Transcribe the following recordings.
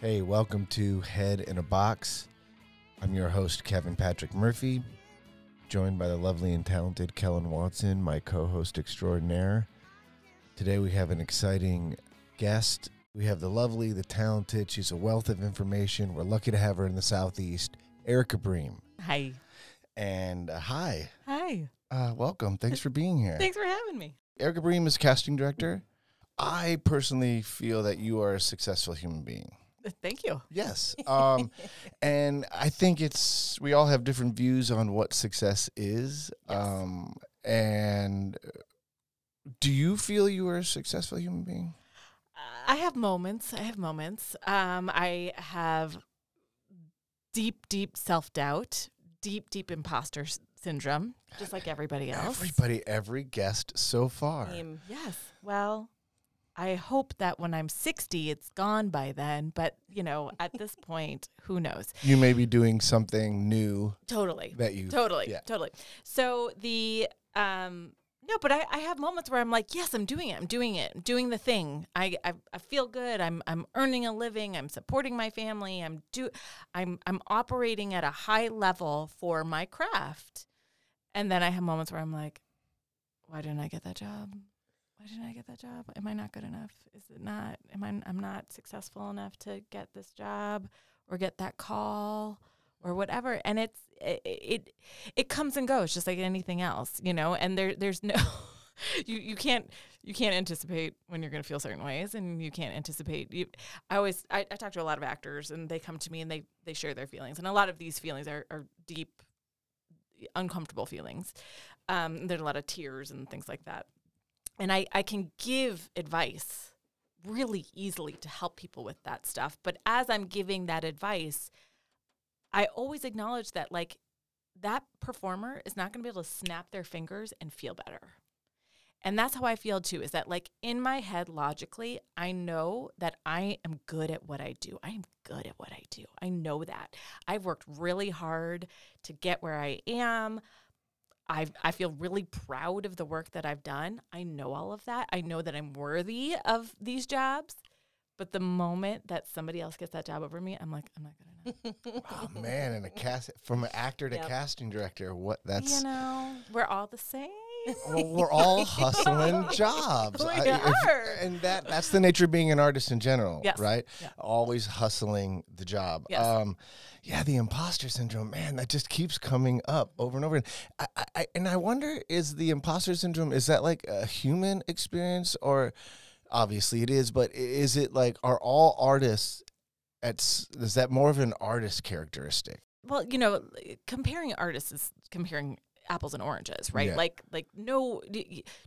Hey, welcome to Head in a Box. I'm your host, Kevin Patrick Murphy, joined by the lovely and talented Kellen Watson, my co host extraordinaire. Today we have an exciting guest. We have the lovely, the talented, she's a wealth of information. We're lucky to have her in the Southeast, Erica Bream. Hi. And uh, hi, Hi. uh, welcome. Thanks for being here. Thanks for having me. Erica Bream is casting director. I personally feel that you are a successful human being. Thank you. Yes. Um, and I think it's, we all have different views on what success is. Yes. Um, and uh, do you feel you are a successful human being? I have moments. I have moments. Um, I have deep, deep self doubt, deep, deep imposter s- syndrome, just like everybody else. Everybody, every guest so far. Um, yes. Well, I hope that when I'm 60, it's gone by then. But, you know, at this point, who knows? You may be doing something new Totally. that you. Totally. yeah. Totally. So the um no, but I, I have moments where I'm like, yes, I'm doing it. I'm doing it. I'm doing the thing. I, I I feel good. I'm I'm earning a living. I'm supporting my family. I'm do I'm I'm operating at a high level for my craft. And then I have moments where I'm like, why didn't I get that job? Why didn't I get that job? Am I not good enough? Is it not am I I'm not successful enough to get this job or get that call? or whatever and it's it, it it comes and goes just like anything else you know and there there's no you you can't you can't anticipate when you're going to feel certain ways and you can't anticipate you i always I, I talk to a lot of actors and they come to me and they they share their feelings and a lot of these feelings are, are deep uncomfortable feelings um there's a lot of tears and things like that and i i can give advice really easily to help people with that stuff but as i'm giving that advice I always acknowledge that like that performer is not going to be able to snap their fingers and feel better. And that's how I feel too is that like in my head logically, I know that I am good at what I do. I am good at what I do. I know that. I've worked really hard to get where I am. I I feel really proud of the work that I've done. I know all of that. I know that I'm worthy of these jobs. But the moment that somebody else gets that job over me, I'm like, I'm not good enough. Oh man, and a cast from an actor to Yep. casting director. What that's you know, we're all the same. well, we're all hustling jobs. We if- are. and that that's the nature of being an artist in general, Yes. right? Yeah. Always hustling the job. Yes. Um, yeah, the imposter syndrome, man, that just keeps coming up over and over. And I, I, I and I wonder, is the imposter syndrome is that like a human experience, or obviously it is, but is it like are all artists? At is that more of an artist characteristic? Well, you know, comparing artists is comparing apples and oranges, right? Yeah. Like, like no,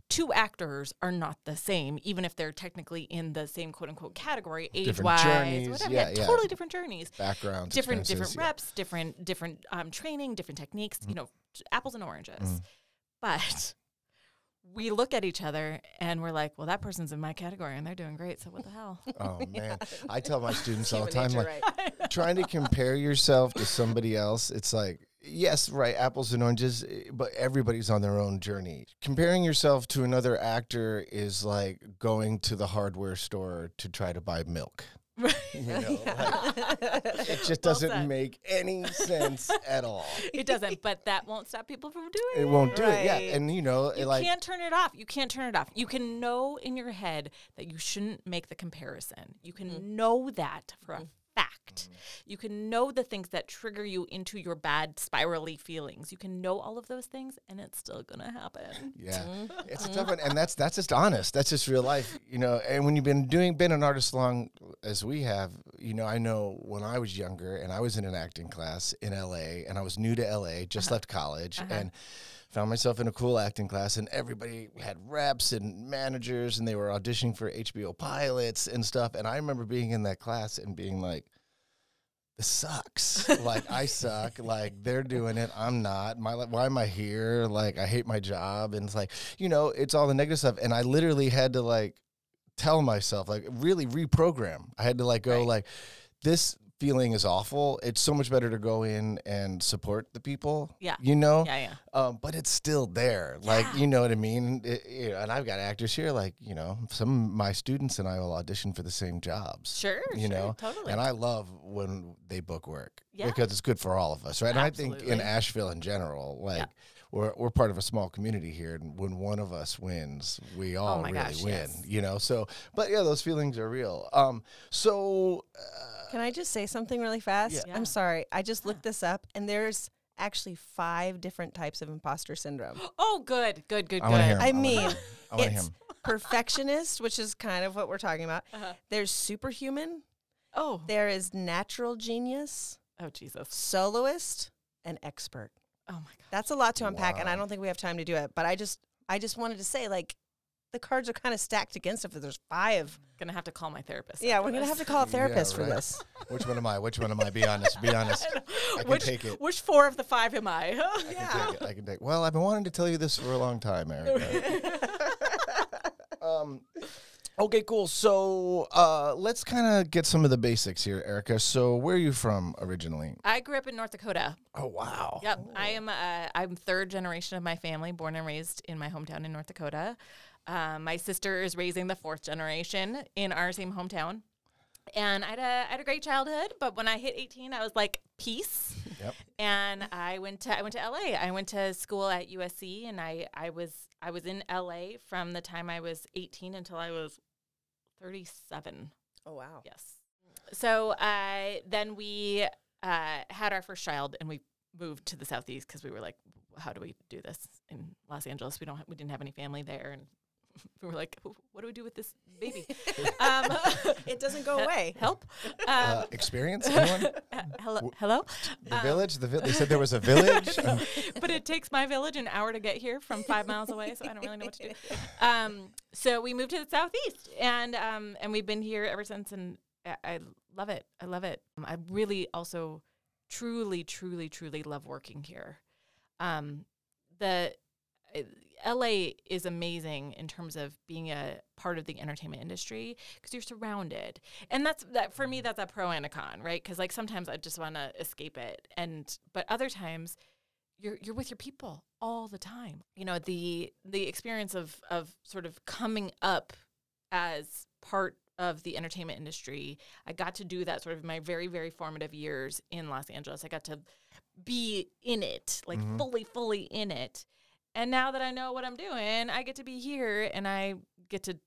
two actors are not the same, even if they're technically in the same quote unquote category, age wise, whatever. yeah, Yeah, yeah. totally different journeys. Backgrounds, different different yeah. reps, different different um, training, different techniques. Mm. You know, apples and oranges. Mhm. But we look at each other and we're like, well, that person's in my category and they're doing great. So what the hell? Oh man, I tell my students all the time, nature, like. right? trying to compare yourself to somebody else, it's like, yes, right, apples and oranges, eh, but everybody's on their own journey. Comparing yourself to another actor is like going to the hardware store to try to buy milk. You know, like, it just Well doesn't said. make any sense at all. It doesn't, but that won't stop people from doing It It won't do it, yeah. And you know, You like, can't turn it off. You can't turn it off. You can know in your head that you shouldn't make the comparison. You can Mm-hmm. know that for a fact. Mm-hmm. You can know the things that trigger you into your bad spirally feelings. You can know all of those things and it's still going to happen. Yeah, Mm-hmm. it's a tough one, and that's that's just honest. That's just real life, you know. And when you've been doing been an artist long as we have, you know, I know when I was younger and I was in an acting class in L.A. and I was new to L.A. just uh-huh. left college uh-huh. and found myself in a cool acting class, and everybody had reps and managers, and they were auditioning for HBO pilots and stuff. And I remember being in that class and being like. This sucks. like I suck. Like they're doing it. I'm not. My why am I here? Like I hate my job. And it's like you know, it's all the negative stuff. And I literally had to like tell myself, like really reprogram. I had to like go Right. like this feeling is awful, it's so much better to go in and support the people. Yeah. You know? Yeah, yeah. Um, but it's still there. Like, Yeah. you know what I mean? It- you know, and I've got actors here, like, you know, some of my students and I will audition for the same jobs. Sure. You sure, know, totally. And I love when they book work Yeah. because it's good for all of us, right? Absolutely. And I think in Asheville in general, like, we're, we're part of a small community here, and when one of us wins, we all Oh really gosh, win, yes. you know. So, but yeah, those feelings are real. Um, so uh, Can I just say something really fast? Yeah. I'm sorry. I just looked this up and there's actually five different types of imposter syndrome. oh, good, good, good, I want to good. hear. 'em. I wanna mean, hear 'em. I want to hear it's 'em. perfectionist, which is kind of what we're talking about. Uh-huh. There's superhuman. Oh, There is natural genius, oh, Jesus. soloist, and expert. Oh my God. That's a lot to unpack, and I don't think we have time to do it. But I just, I just wanted to say, like, the cards are kind of stacked against us. There's five, Gonna have to call my therapist. yeah, we're gonna have to call a Yeah, therapist for this. Which one am I? Which one am I? Be honest. Be honest. I can which, take it. Which four of the five am I? I can take it. I can take. Well, I've been wanting to tell you this for a long time, Erica. um, okay, cool. So uh, let's kind of get some of the basics here, Erica. So where are you from originally? I grew up in North Dakota. Oh wow. Yep, I am. Uh, I'm third generation of my family, born and raised in my hometown in North Dakota. Um, my sister is raising the fourth generation in our same hometown, and I had, a, I had a great childhood. But when I hit 18, I was like, peace. Yep. And I went to I went to LA. I went to school at USC, and I I was I was in LA from the time I was 18 until I was 37. Oh wow. Yes. So uh, then we uh, had our first child, and we moved to the southeast because we were like, "How do we do this in Los Angeles? We don't. Ha- we didn't have any family there, and we were like, "What do we do with this baby?" um, It doesn't go away. Help. Um, Uh, experience? Anyone? uh, hello. Hello. The village? The vi- they said there was a village. Um, but it takes my village an hour to get here from five miles away, so I don't really know what to do. Um, so we moved to the southeast, and um, and we've been here ever since, and I, I love it. I love it. Um, I really also truly, truly, truly love working here. Um, the LA is amazing in terms of being a part of the entertainment industry because you're surrounded, and that's that for me. That's a pro and a con, right? Because like sometimes I just want to escape it, and but other times you're you're with your people all the time. You know the the experience of of sort of coming up as part of the entertainment industry. I got to do that sort of my very very formative years in Los Angeles. I got to be in it, like Mhm. fully fully in it. And now that I know what I'm doing, I get to be here and I get to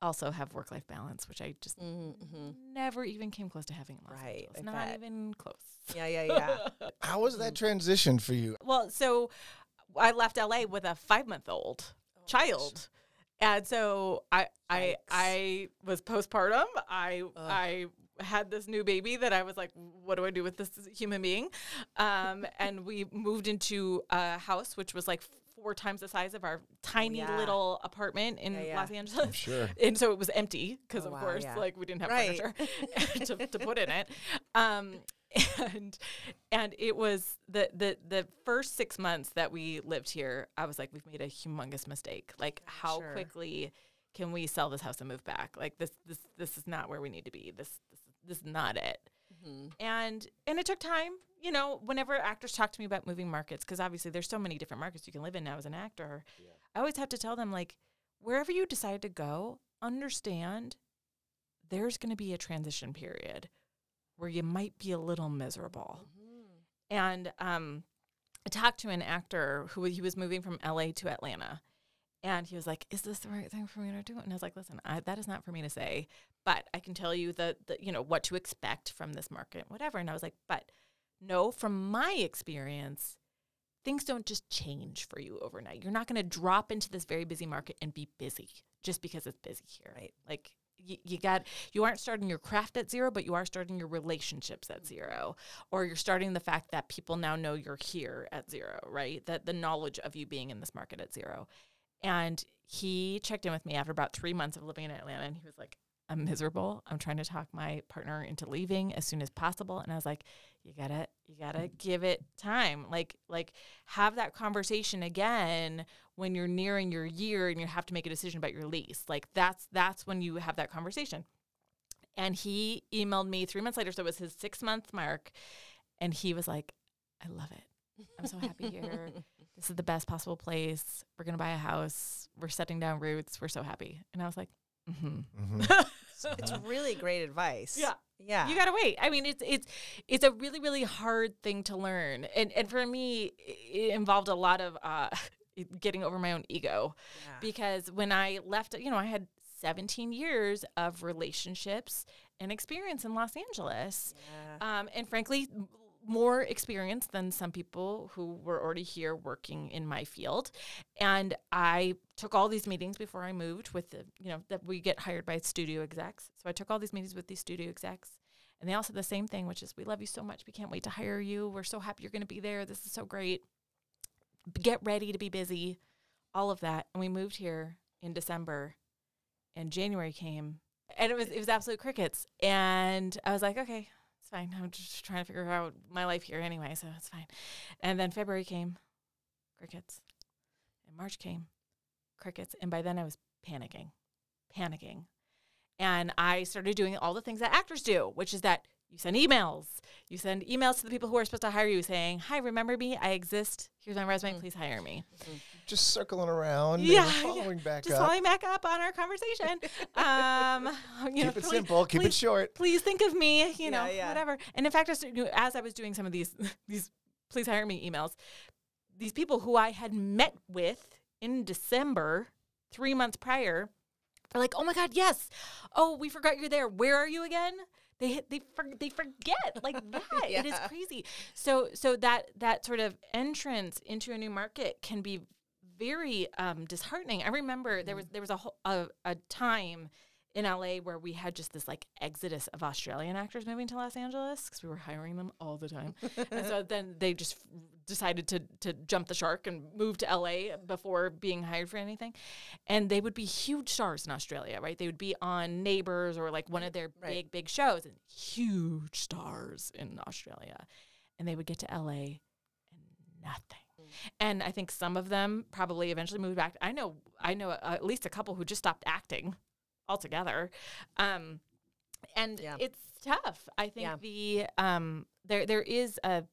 also have work life balance, which I just Mm-hmm. never even came close to having in Los Right, Angeles. Not bet. even close. Yeah, yeah, yeah. How was that transition for you? Well, so I left LA with a five month old Oh, child. And so I I Yikes. I was postpartum. I I had this new baby that I was like, what do I do with this human being? Um, and we moved into a house which was like four times the size of our tiny yeah. little apartment in Yeah, yeah. Los Angeles. I'm sure. And so it was empty because, Oh, of wow, course, yeah. like we didn't have Right. furniture to, to put in it. Um, and and it was the the the first six months that we lived here. I was like, we've made a humongous mistake. Like, how Sure. quickly can we sell this house and move back? Like this this this is not where we need to be. This this this is not it Mm-hmm. and and it took time you know whenever actors talk to me about moving markets because obviously there's so many different markets you can live in now as an actor i always have to tell them like wherever you decide to go understand there's going to be a transition period where you might be a little miserable. And um i talked to an actor who he was moving from la to atlanta and he was like is this the right thing for me to do? And i was like listen I, that is not for me to say but I can tell you the, the you know what to expect from this market, whatever. And I was like, but no, from my experience, things don't just change for you overnight. You're not going to drop into this very busy market and be busy just because it's busy here. Right. Like you, you got you aren't starting your craft at zero, but you are starting your relationships at zero, or you're starting the fact that people now know you're here at zero, right? That the knowledge of you being in this market at zero. And he checked in with me after about three months of living in Atlanta, and he was like, I'm miserable. I'm trying to talk my partner into leaving as soon as possible. And I was like, you gotta, you gotta give it time. Like, like have that conversation again when you're nearing your year and you have to make a decision about your lease. Like that's that's when you have that conversation. And he emailed me three months later. So it was his six month mark. And he was like, I love it. I'm so happy here. This is the best possible place. We're going to buy a house. We're setting down roots. We're so happy. And I was like, mm-hmm. Mhm. it's really great advice. Yeah. Yeah. You gotta wait. I mean, it's it's it's a really really hard thing to learn, and and for me, it involved a lot of uh, getting over my own ego, Yeah. because when I left, you know, I had 17 years of relationships and experience in Los Angeles, Yeah. um, and frankly, more experience than some people who were already here working in my field. And I took all these meetings before I moved with the, you know, that we get hired by studio execs. So I took all these meetings with these studio execs. And they all said the same thing, which is, we love you so much. We can't wait to hire you. We're so happy you're going to be there. This is so great. Get ready to be busy. All of that. And we moved here in December and January came and it was it was absolute crickets. And I was like, okay, it's fine. I'm just trying to figure out my life here anyway, so it's fine. And then February came, crickets. And March came, crickets. And by then I was panicking, panicking. And I started doing all the things that actors do, which is that you send emails. You send emails to the people who are supposed to hire you saying, Hi, remember me? I exist. Here's my resume. Please hire me. Just circling around. Yeah, and yeah. following back Just up. following back up on our conversation. Um, you know, keep it please- simple. Keep it short. please think of me, you know, Yeah, yeah. whatever. And in fact, as, as I was doing some of these, these please hire me emails, these people who I had met with in December, three months prior, are like, oh my God, yes. Oh, we forgot you're there. Where are you again? They, they, for, they forget like that. It is crazy. So, so that, that sort of entrance into a new market can be very um, disheartening. I remember there was, there was a, whole, a, a time in LA where we had just this like exodus of Australian actors moving to Los Angeles because we were hiring them all the time. and so then they just f- decided to to jump the shark and move to LA before being hired for anything. And they would be huge stars in Australia, right? They would be on Neighbors or like one of their Right. big big shows and huge stars in Australia. And they would get to LA and nothing. And I think some of them probably eventually moved back. I know I know uh, at least a couple who just stopped acting altogether. Um, and Yeah. it's tough. I think Yeah. the um, there there is a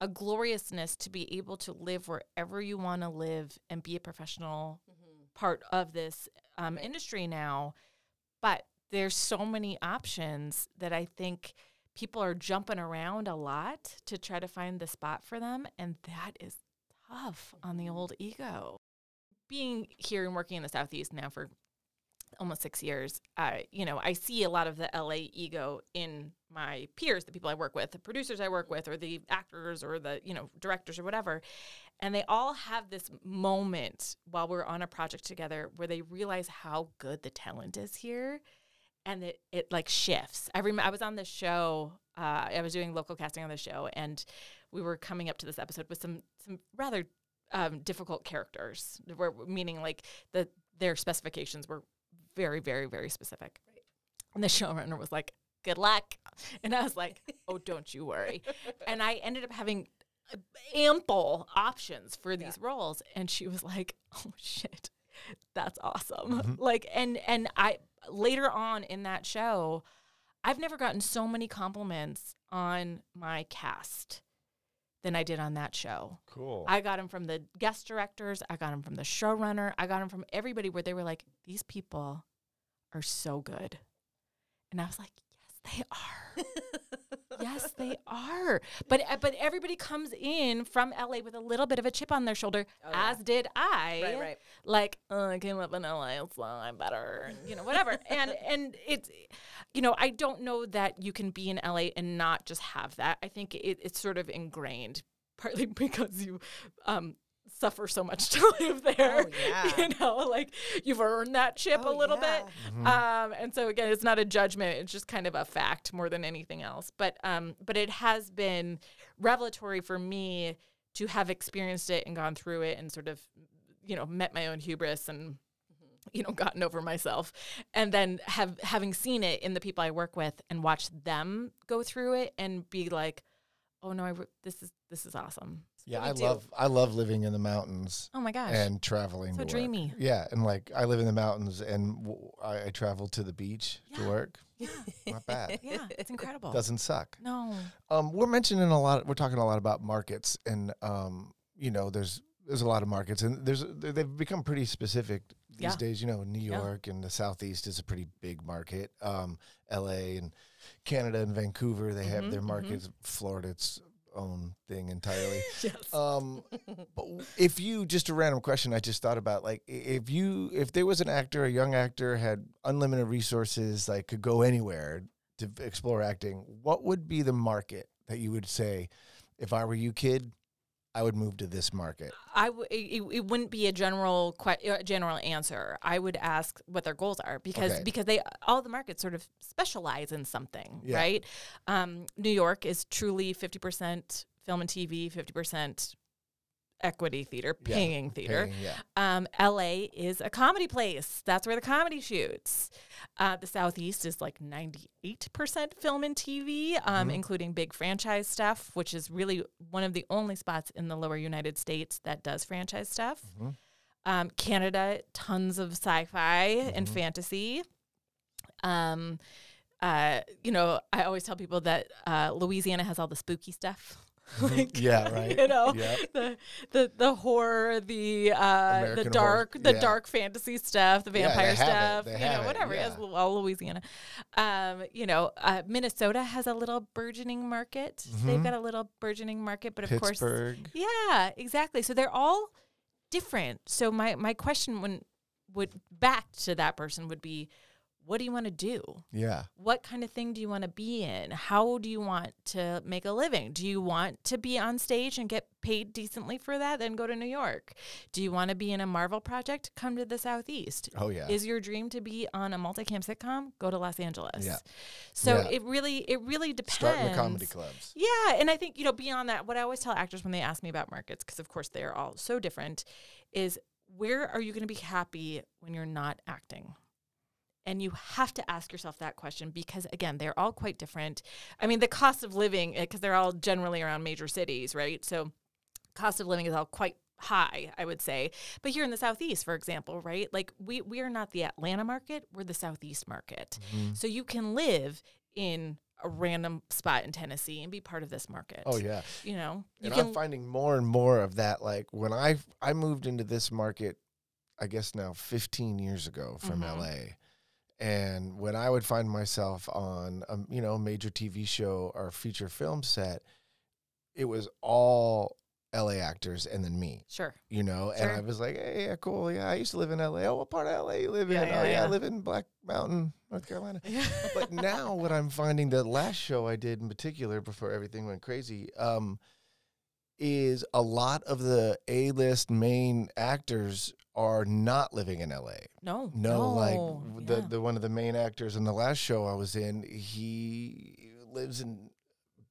a gloriousness to be able to live wherever you want to live and be a professional part of this um, industry now. But there's so many options that I think people are jumping around a lot to try to find the spot for them, and that is tough on the old ego. Being here and working in the southeast now for almost six years, uh, you know, I see a lot of the LA ego in my peers, the people I work with, the producers I work with, or the actors or the, you know, directors or whatever. And they all have this moment while we're on a project together where they realize how good the talent is here. And it, it like shifts. I remember I was on this show, uh, I was doing local casting on the show, and we were coming up to this episode with some some rather um, difficult characters, meaning like the their specifications were very, very, very specific. And the showrunner was like, "Good luck," and I was like, "Oh, don't you worry." and I ended up having uh, ample options for these roles, and she was like, "Oh shit, that's awesome!" Mm-hmm. Like, and and I later on in that show, I've never gotten so many compliments on my cast than I did on that show. Cool. I got them from the guest directors. I got them from the showrunner. I got them from everybody where they were like, these people are so good. And I was like, yes, they are. yes, they are. But uh, but everybody comes in from LA with a little bit of a chip on their shoulder, Oh, yeah. as did I. Right, right. Like, oh, I came up in LA, so I'm better, you know, whatever. and and it's, you know, I don't know that you can be in LA and not just have that. I think it, it's sort of ingrained, partly because you um, suffer so much to live there. Oh, yeah. you know, like you've earned that chip Oh, a little yeah. bit. Um, and so again, it's not a judgment; it's just kind of a fact more than anything else. But um, but it has been revelatory for me to have experienced it and gone through it and sort of, you know, met my own hubris and you know gotten over myself and then have having seen it in the people i work with and watched them go through it and be like oh no I, re- this is this is awesome Yeah, I do. love I love living in the mountains Oh my gosh. and traveling. So dreamy. Yeah, and like I live in the mountains and w- I, I travel to the beach Yeah. to work. yeah. Not bad. yeah. It's incredible. Doesn't suck. no. Um, we're mentioning a lot. We're talking a lot about markets, and um, you know, there's there's a lot of markets, and there's they've become pretty specific these Yeah. days. You know, New Yeah. York and the Southeast is a pretty big market. Um, L.A. and Canada and Vancouver, they have Mhm, their mhm. markets. Florida, its own thing entirely. Yes. Um, but if you just a random question, I just thought about like if you if there was an actor, a young actor had unlimited resources, like could go anywhere to explore acting, what would be the market that you would say, if I were you, kid, I would move to this market? I w- it, it wouldn't be a general que- uh, general answer. I would ask what their goals are because Okay. because they all the markets sort of specialize in something, Yeah. right? Um, New York is truly fifty percent film and TV, fifty percent equity theater, Yeah, paying theater. Paying, yeah. Um, LA is a comedy place. That's where the comedy shoots. Uh, the Southeast is like 98% film and TV, um, Mhm. including big franchise stuff, which is really one of the only spots in the lower United States that does franchise stuff. Mhm. Um, Canada, tons of sci fi and Mhm. fantasy. Um, uh, you know, I always tell people that uh, Louisiana has all the spooky stuff. like, Mm-hmm. Yeah, right. You know, Yep. the the the horror, the uh, the dark, horror, the yeah. dark fantasy stuff, the vampire it. stuff, you know, it, whatever. yeah. It's all Louisiana. Um, you know, uh, Minnesota has a little burgeoning market. They've Mhm. got a little burgeoning market, but of course, yeah, exactly. So they're all different. So my my question when would back to that person would be, what do you want to do? Yeah. what kind of thing do you want to be in? How do you want to make a living? Do you want to be on stage and get paid decently for that? Then go to New York. Do you want to be in a Marvel project? Come to the Southeast. Oh yeah. Is your dream to be on a multicam sitcom? Go to Los Angeles. Yeah. So Yeah. it really it really depends. Start in the comedy clubs. Yeah, and I think you know beyond that, what I always tell actors when they ask me about markets, because of course they're all so different, is where are you going to be happy when you're not acting? And you have to ask yourself that question because again, they're all quite different. I mean, the cost of living, because they're all generally around major cities, right? So, cost of living is all quite high, I would say. But here in the southeast, for example, right? Like we we are not the Atlanta market; we're the southeast market. Mhm. So you can live in a random spot in Tennessee and be part of this market. Oh yeah. You know, you and can. I'm finding more and more of that. Like when I I moved into this market, I guess now 15 years ago from Mhm. LA, and when I would find myself on a you know major TV show or feature film set, it was all LA actors and then me. sure. You know, and I was like, hey, yeah, cool. Yeah, I used to live in LA. Oh, what part of LA you live Yeah, in? yeah, oh, yeah, yeah. I live in Black Mountain, North Carolina but now what I'm finding the last show I did in particular before everything went crazy um, is a lot of the A-list main actors are not living in LA. no, No, like no, w- the the one of the main actors in the last show I was in, he lives in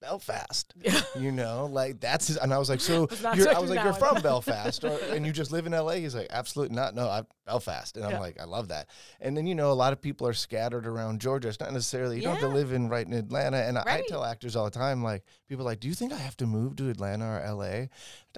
Belfast. You know, like that's his, and I was like, so Was you're, I was like, you're one. from Belfast, or, and you just live in LA. He's like, absolutely not. No, I'm Belfast, and I'm Yeah. like, I love that. And then you know, a lot of people are scattered around Georgia. It's not necessarily you don't have to live in right in Atlanta. And I, I tell actors all the time, like people are like, do you think I have to move to Atlanta or LA?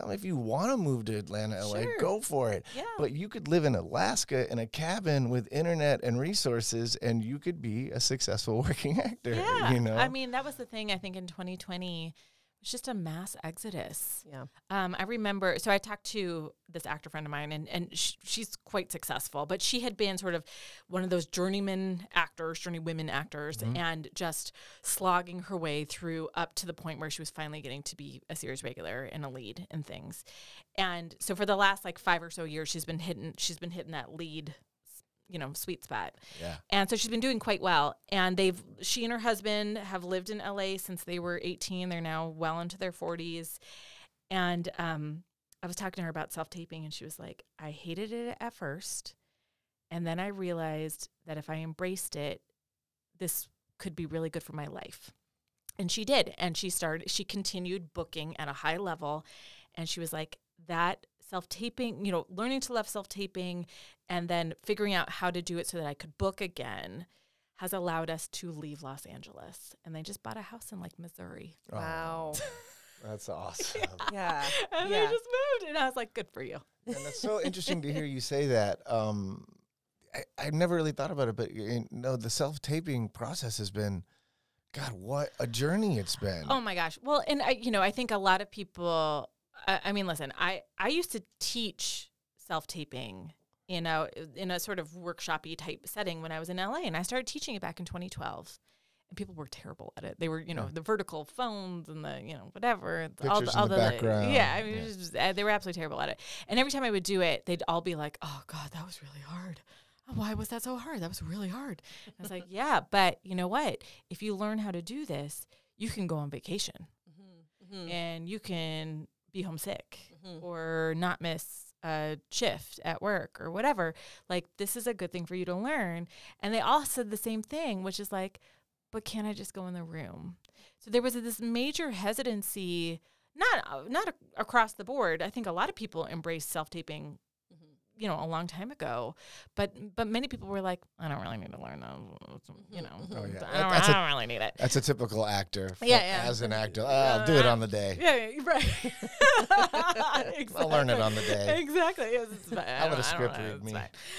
Me if you want to move to Atlanta, LA, Sure. go for it. yeah. But you could live in Alaska in a cabin with internet and resources, and you could be a successful working actor. yeah. you know, I mean, that was the thing I think in 2020. It's just a mass exodus. Yeah. Um, I remember, so I talked to this actor friend of mine, and and sh- she's quite successful, but she had been sort of one of those journeyman actors, journeywomen actors, Mm-hmm. and just slogging her way through up to the point where she was finally getting to be a series regular and a lead and things. And so for the last like five or so years, she's been hitting, she's been hitting that lead, you know, sweet spot. yeah. And so she's been doing quite well. And they've, she and her husband have lived in LA since they were 18. They're now well into their 40s. And um, I was talking to her about self taping, and she was like, I hated it at first. And then I realized that if I embraced it, this could be really good for my life. And she did. And she started, she continued booking at a high level. And she was like, that self taping, you know, learning to love self taping and then figuring out how to do it so that I could book again has allowed us to leave Los Angeles. And they just bought a house in like Missouri. Oh. Wow. That's awesome. Yeah. and Yeah. they just moved, and I was like, "Good for you." and that's so interesting to hear you say that. Um, I, I never really thought about it, but you know, the self taping process has been, God, what a journey it's been. Oh my gosh. Well, and I, you know, I think a lot of people. I, I mean, listen, I I used to teach self taping in a in a sort of workshopy type setting when I was in LA, and I started teaching it back in 2012. And people were terrible at it. They were, you know, Yeah. the vertical phones and the, you know, whatever. all Pictures the, all in the background. Yeah, I mean, Yeah. it was just, uh, they were absolutely terrible at it. And every time I would do it, they'd all be like, "Oh God, that was really hard. Oh, why was that so hard? That was really hard." I was like, "Yeah, but you know what? If you learn how to do this, you can go on vacation." Mhm. and you can be homesick Mhm. or not miss a shift at work or whatever. Like, this is a good thing for you to learn. And they all said the same thing, which is like, but can I just go in the room? So there was this major hesitancy, not uh, not ac- across the board. I think a lot of people embrace self taping, you know, a long time ago, but but many people were like, I don't really need to learn that, you know, Oh, yeah. I, don't, That's don't really need it. That's a typical actor. f- Yeah, yeah. As an actor, I'll do it on the day. Yeah, yeah, right. I'll learn it on the day. Exactly. Yes, it's fine. I How would don't- a I script read me?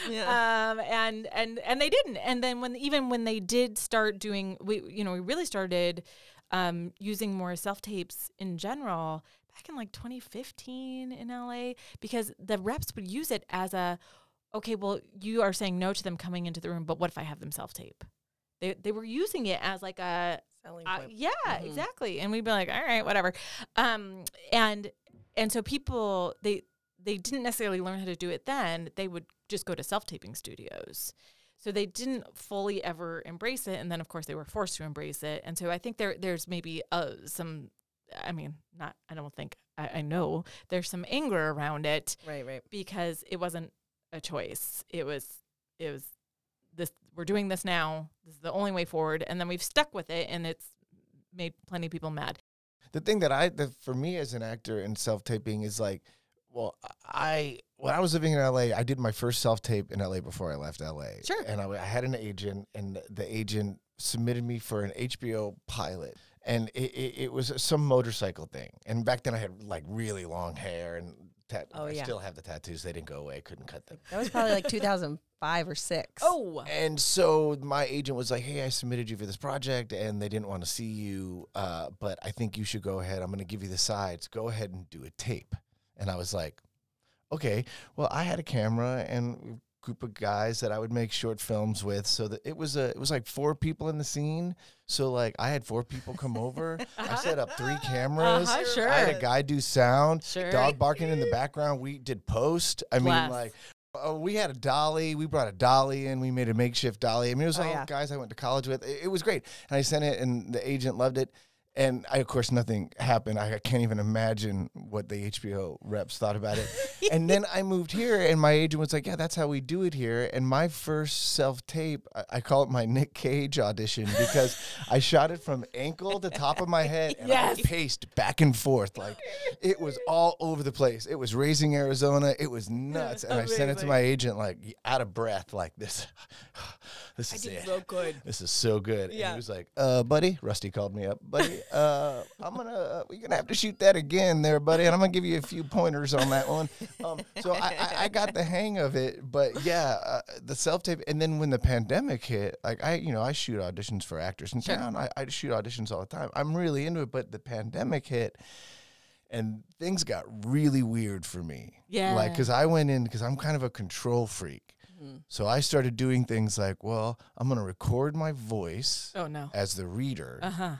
Yeah. Um, and and and they didn't. And then when even when they did start doing, we you know we really started um, using more self tapes in general back in like 2015 in LA because the reps would use it as a okay, well you are saying no to them coming into the room, but what if I have them self tape? They they were using it as like a Selling uh, point. yeah, Mhm. exactly. And we'd be like, all right, whatever. Um, and and so people they they didn't necessarily learn how to do it then. They would just go to self taping studios. So they didn't fully ever embrace it, and then of course they were forced to embrace it. And so I think there there's maybe uh, some, I mean, not I don't think I, I know there's some anger around it Right, right. because it wasn't a choice. It was it was this we're doing this now. This is the only way forward and then we've stuck with it and it's made plenty of people mad. the thing that I, that for me as an actor and self taping is like, well, I when I was living in LA, I did my first self tape in LA before I left LA. Sure. And I, I had an agent, and the agent submitted me for an HBO pilot, and it, it, it was some motorcycle thing. And back then, I had like really long hair and. Tat- Oh, I yeah. still have the tattoos. They didn't go away. I couldn't cut them. That was probably like 2005 or 6. Oh. And so my agent was like, "Hey, I submitted you for this project, and they didn't want to see you, uh, but I think you should go ahead. I'm going to give you the sides. Go ahead and do a tape." And I was like, "Okay." Well, I had a camera and a group of guys that I would make short films with, so that it was a it was like four people in the scene. So like I had four people come over. I set up three cameras. Uh-huh, sure. I had a guy do sound. Sure. Dog barking in the background. We did post. I mean, like. Oh, we had a dolly. We brought a dolly in. We made a makeshift dolly. I mean, it was Oh, all yeah. guys I went to college with. It, it was great. And I sent it, and the agent loved it. And I, of course, nothing happened. I can't even imagine what the HBO reps thought about it. and then I moved here, and my agent was like, "Yeah, that's how we do it here." And my first self tape, I, I call it my Nick Cage audition because I shot it from ankle to top of my head, and Yes. I paced back and forth like it was all over the place. It was raising Arizona. It was nuts, and I sent it to my agent like out of breath, like this. This is it. good. This is so good. And Yeah. he was like, uh, buddy, Rusty called me up, buddy. Uh, I'm gonna, uh, we're gonna have to shoot that again, there, buddy, and I'm gonna give you a few pointers on that one. Um, so I, I, I got the hang of it, but yeah, uh, the self tape, and then when the pandemic hit, like I, you know, I shoot auditions for actors in town. I, I shoot auditions all the time. I'm really into it, but the pandemic hit. And things got really weird for me. Yeah. Like, cause I went in, cause I'm kind of a control freak. Mhm. So I started doing things like, well, I'm going to record my voice Oh no. as the reader, Uh-huh.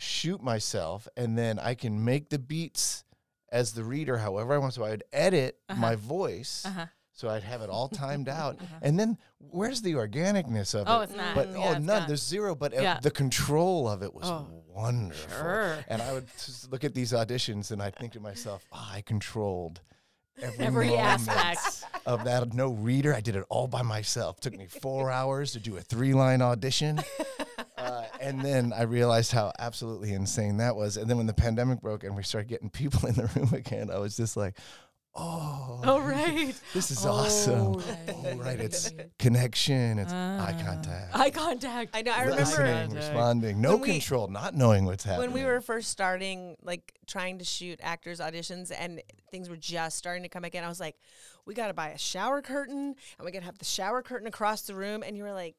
Shoot myself, and then I can make the beats as the reader however I want. So I would edit Uh-huh. my voice. Uh-huh. So I'd have it all timed out. And then where's the organicness of Oh, it? it's not. But Yeah, oh, none. There's zero. But uh, Yeah. the control of it was Oh, wonderful. Sure. And I would just look at these auditions and I'd think to myself, oh, I controlled every, Every aspect. of that. No reader. I did it all by myself. took me four hours to do a three line audition. Uh, and then I realized how absolutely insane that was. And then when the pandemic broke and we started getting people in the room again, I was just like, oh, Oh right. this is Oh, awesome. right. Oh, right. It's connection. It's eye Ah. contact. Eye contact. I know. I listening, remember responding, no when we- control, not knowing what's happening. when we were first starting, like trying to shoot actors auditions, and things were just starting to come back in. I was like, "We got to buy a shower curtain, and we got to have the shower curtain across the room." And you were like,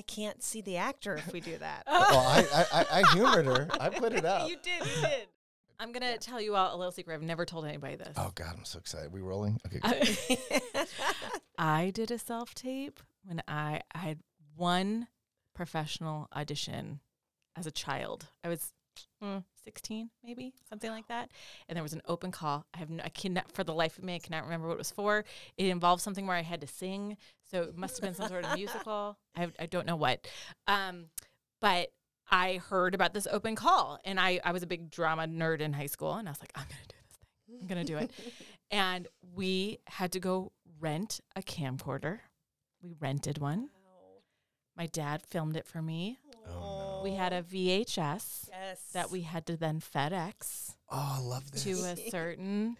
"I can't see the actor if we do that." well, I, I, I, I humored her. I put it up. you did. You did. I'm gonna tell you all a little secret. I've never told anybody this. Oh God, I'm so excited. We rolling? Okay. I, I did a self tape when I, I had one professional audition as a child. I was mm, 16, maybe something like that, and there was an open call. I have no, I cannot for the life of me I cannot remember what it was for. It involved something where I had to sing, so it must have been some sort of musical. I I don't know what, um, but. I heard about this open call and I, I was a big drama nerd in high school and I was like, I'm gonna do this thing. I'm gonna do it. and we had to go rent a camcorder. We rented one. My dad filmed it for me. Oh, We had a VHS yes that we had to then FedEx Oh, I love this. to a certain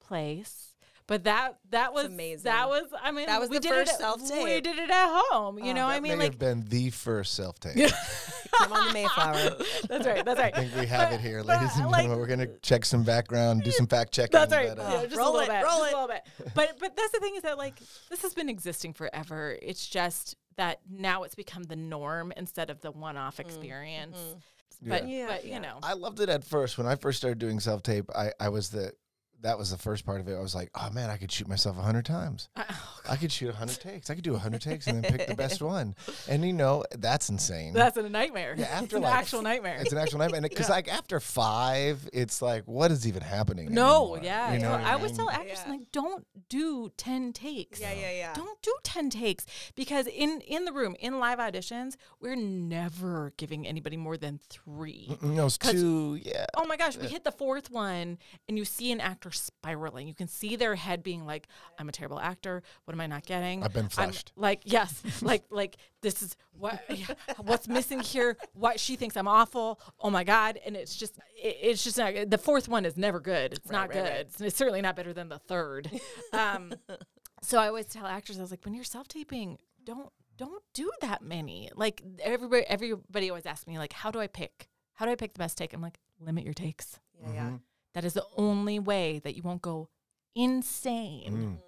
place. But that that was amazing. That was I mean That was we the did first it, self-tape. We did it at home. You Oh, know, that I mean may like have been the first self tape. came on the Mayflower. that's right. That's right. I think we have But- it here, ladies and like- gentlemen. We're gonna check some background, do some fact checking. That's right. but, uh, yeah, just Roll a little it, bit. roll just it. a little bit. But but that's the thing is that like this has been existing forever. It's just that now it's become the norm instead of the one-off mm, mm-hmm. experience. But Yeah. but Yeah. you know, I loved it at first. When I first started doing self tape, I, I was the that was the first part of it. I was like, oh man, I could shoot myself a hundred times. I- oh, I could shoot a hundred takes. I could do a hundred takes and then pick the best one. And you know, that's insane. that's a nightmare. Yeah, after it's an actual nightmare. it's an actual nightmare because like after five, it's like, what is even happening? no, anymore? yeah. You know so what I always tell actors Yeah. like, don't do ten takes. Yeah, yeah, yeah. Don't do 10 takes because in in the room in live auditions we're never giving anybody more than 3. No, it's 'Cause- two. Yeah. Oh my gosh, we hit the fourth one and you see an actor spiraling. You can see their head being like, I'm a terrible actor. What am I not getting? I've been I'm flushed. like, yes, like like this is what yeah, what's missing here. What she thinks I'm awful. Oh my god, and it's just it, it's just not, the fourth one is never good. It's not right, good. right. It's, it's certainly not better than the third. Um so I always tell actors, I was like, when you're self-taping, don't don't do that many. Like everybody everybody always asks me, like, how do I pick? How do I pick the best take? I'm like, limit your takes. Yeah, yeah. That is the only way that you won't go insane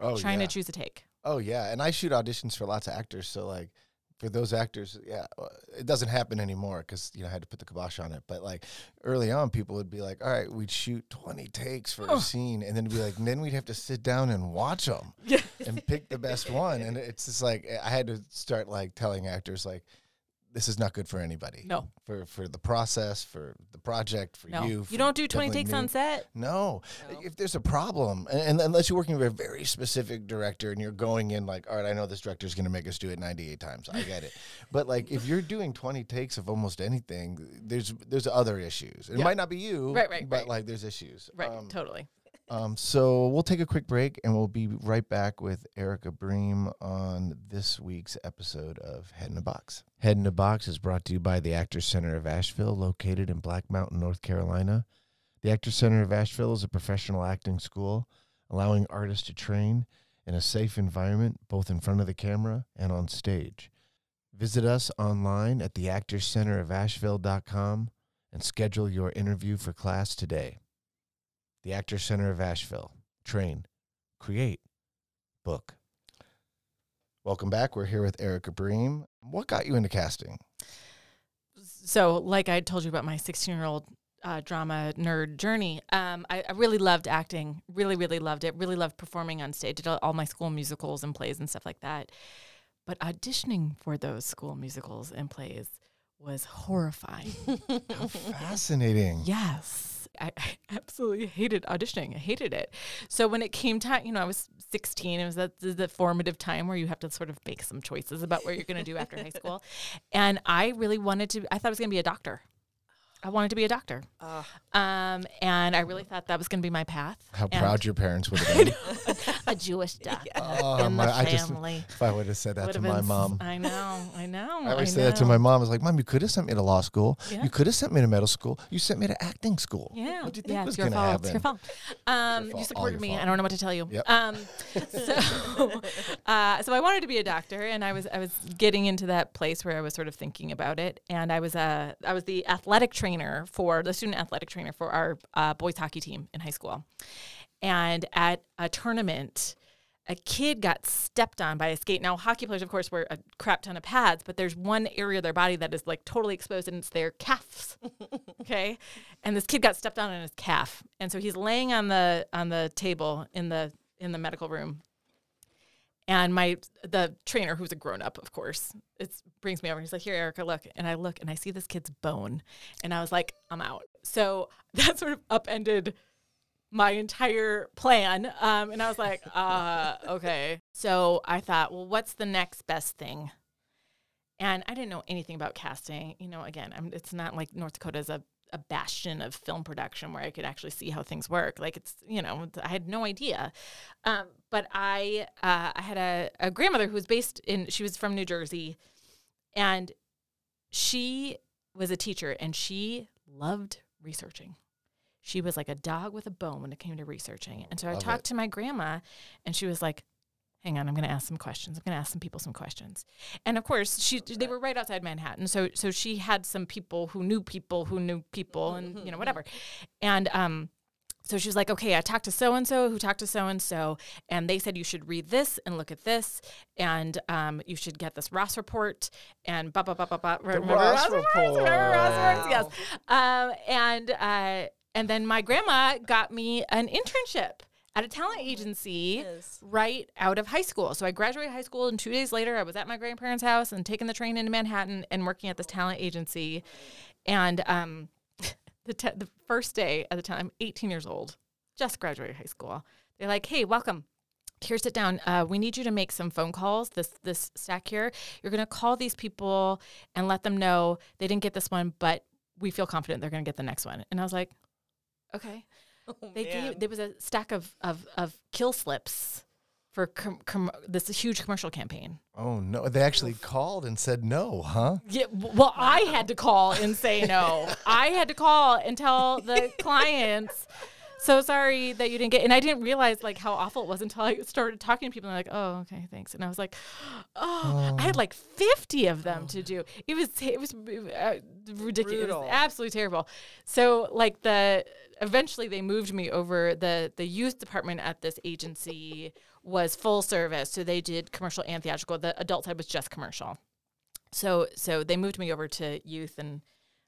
Oh, trying yeah. to choose a take. Oh yeah, and I shoot auditions for lots of actors. So like, for those actors, yeah, uh, it doesn't happen anymore because you know I had to put the kibosh on it. But like early on, people would be like, "All right, we'd shoot twenty takes for Oh. a scene," and then it'd be like, and then we'd have to sit down and watch them Yeah. and pick the best one. And it's just like I had to start like telling actors like, "This is not good for anybody. No. for for the process, for the project, for No. you. You, don't do 20 takes me. on set. No. No. If there's a problem, and, and unless you're working with a very specific director and you're going in like, all right, I know this director's going to make us do it 98 times. I get it. but like, if you're doing 20 takes of almost anything, there's there's other issues. It Yeah. might not be you, Right, right, but right. like, there's issues. Right, Um, totally. Um, so we'll take a quick break and we'll be right back with Erica Bream on this week's episode of Head in a Box. Head in a Box is brought to you by the Actors Center of Asheville, located in Black Mountain, North Carolina. The Actors Center of Asheville is a professional acting school, allowing artists to train in a safe environment, both in front of the camera and on stage. Visit us online at theactorscenterofasheville.com and schedule your interview for class today. The Actors Center of Asheville. Train, create, book. Welcome back. We're here with Erica Bream. What got you into casting? So, like I told you about my 16 year old uh, drama nerd journey, um, I, I really loved acting. Really, really loved it. Really loved performing on stage. Did all, all my school musicals and plays and stuff like that. But auditioning for those school musicals and plays was horrifying. How fascinating. Yes. I, I absolutely hated auditioning. I hated it. So when it came time, you know, I was 16. It was that the, the formative time where you have to sort of make some choices about what you're going to do after high school. And I really wanted to, I thought I was going to be a doctor. I wanted to be a doctor. Ah. Um, and I really thought that was going to be my path. How And- proud your parents would have been. a Jewish doctor Oh, in my- the I just- family. If I would have said that Would to my been mom. I know, I know. I always I say that to my mom. I was like, Mom, you could have sent me to law school. Yeah. You could have sent me to medical school. You sent me to acting school. Yeah, What do you think yeah, was your gonna fault. It's your happen? fault. Um, fault, you supported me. fault. I don't know what to tell you. Yep. Um, so, uh, so I wanted to be a doctor, and I was I was getting into that place where I was sort of thinking about it, and I was uh, I was the athletic trainer for the student athletic trainer for our uh, boys hockey team in high school, and at a tournament. A kid got stepped on by a skate. Now, hockey players, of course, wear a crap ton of pads, but there's one area of their body that is like totally exposed, and it's their calves. okay, and this kid got stepped on in his calf, and so he's laying on the on the table in the in the medical room. And my the trainer, who's a grown up, of course, it brings me over. He's like, "Here, Erica, look." And I look, and I see this kid's bone, and I was like, "I'm out." So that sort of upended my entire plan. Um, and I was like, uh, okay. So I thought, well, what's the next best thing? And I didn't know anything about casting. You know, again, I'm, it's not like North Dakota is a, a bastion of film production where I could actually see how things work. Like it's, you know, I had no idea. Um, but I, uh, I had a, a grandmother who was based in, she was from New Jersey, and she was a teacher, and she loved researching she was like a dog with a bone when it came to researching. And so I Love talked it. to my grandma, and she was like, "Hang on, I'm going to ask some questions. I'm going to ask some people some questions." And of course, she they were right outside Manhattan, so so she had some people who knew people who knew people, and you know whatever. And um, so she was like, "Okay, I talked to so and so who talked to so and so, and they said you should read this and look at this, and um, you should get this Ross report and blah blah blah blah blah." Remember Ross Remember report. Ross reports? Yes. Um, and uh, and then my grandma got me an internship at a talent agency Yes. right out of high school. So I graduated high school, and two days later, I was at my grandparents' house and taking the train into Manhattan and working at this talent agency. And um, the te- the first day at the time, I'm 18 years old, just graduated high school. They're like, "Hey, welcome." Here, sit down. Uh, we need you to make some phone calls. This this stack here, you're going to call these people and let them know they didn't get this one, but we feel confident they're going to get the next one. And I was like, okay. Oh, They man. gave there was a stack of of, of kill slips for com- com- this huge commercial campaign. Oh no! They actually called and said no, huh? Yeah, well, I had to call and say no. I had to call and tell the clients, so sorry that you didn't get. And I didn't realize like how awful it was until I started talking to people. And they're like, oh, okay, thanks. And I was like, oh, I had like fifty of them to do. It was it was uh, ridiculous. It was absolutely terrible. So like the eventually they moved me over the the youth department at this agency was full service so they did commercial and theatrical. The adult side was just commercial. So so they moved me over to youth and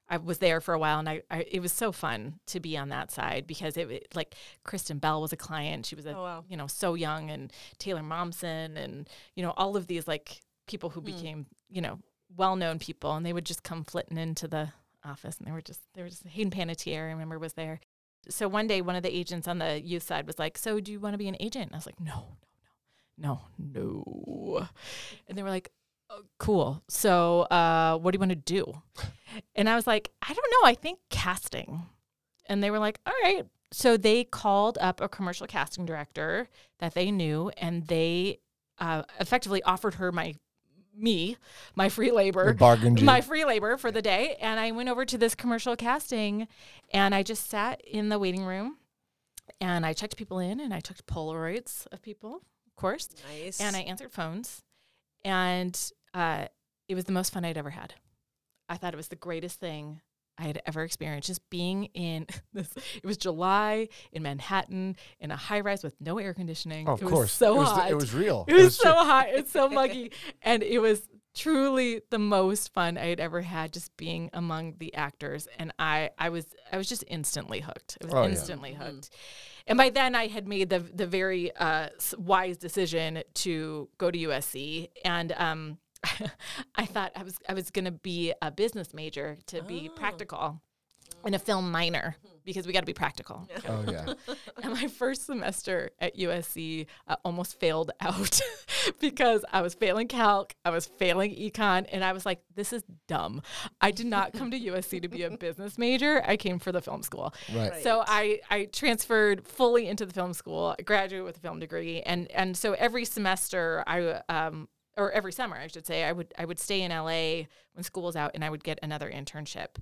I was there for a while and I, I it was so fun to be on that side because it, it- like Kristen Bell was a client. She was a Oh, wow. you know so young and Taylor Momsen and you know all of these like people who hmm. became you know well-known people and they would just come flitting into the office and they were just they were just Hayden Panettiere I remember was there so one day one of the agents on the youth side was like so do you want to be an agent? And I was like no no no no no. And they were like "Oh, cool. So uh what do you want to do? And I was like I don't know. I think casting. And they were like all right. So they called up a commercial casting director that they knew and they uh, effectively offered her my me my free labor They bargained you. my free labor for the day and i went over to this commercial casting and i just sat in the waiting room and i checked people in and i took polaroids of people of course Nice. and i answered phones and uh, it was the most fun i'd ever had i thought it was the greatest thing i had ever experienced just being in this it was july in manhattan in a high rise with no air conditioning Oh, of it was course, so it was, hot It was real. it was true. so hot. It's so muggy. And it was truly the most fun I had ever had just being among the actors. And I, I was I was just instantly hooked. I was Oh, yeah. instantly hooked. And by then I had made the the very uh, wise decision to go to USC. And um, I thought I was I was gonna be a business major to be practical and a film minor because we got to be practical. Oh yeah. And my first semester at USC uh, almost failed out because I was failing calc, I was failing econ, and I was like, this is dumb. I did not come to USC to be a business major. I came for the film school. Right. Right. So I, I transferred fully into the film school, graduated with a film degree, and and so every semester I um or every summer I should say I would I would stay in LA when school was out and I would get another internship,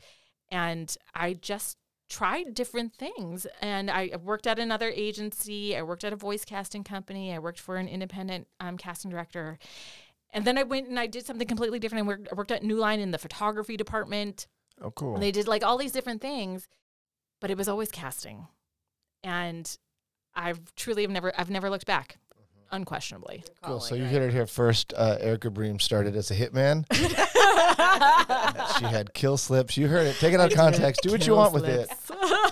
and I just tried different things. And I worked at another agency. I worked at a voice casting company. I worked for an independent um, casting director. And then I went and I did something completely different. I worked, I worked at New Line in the photography department. Oh, cool. and they did like all these different things, but it was always casting. And I've truly have never I've never looked back, unquestionably. Cool. So you right? heard it here first. Uh, Erica Bream started as a hitman. she had kill slips. You heard it. Take it out of context. Do what you Kill want with it.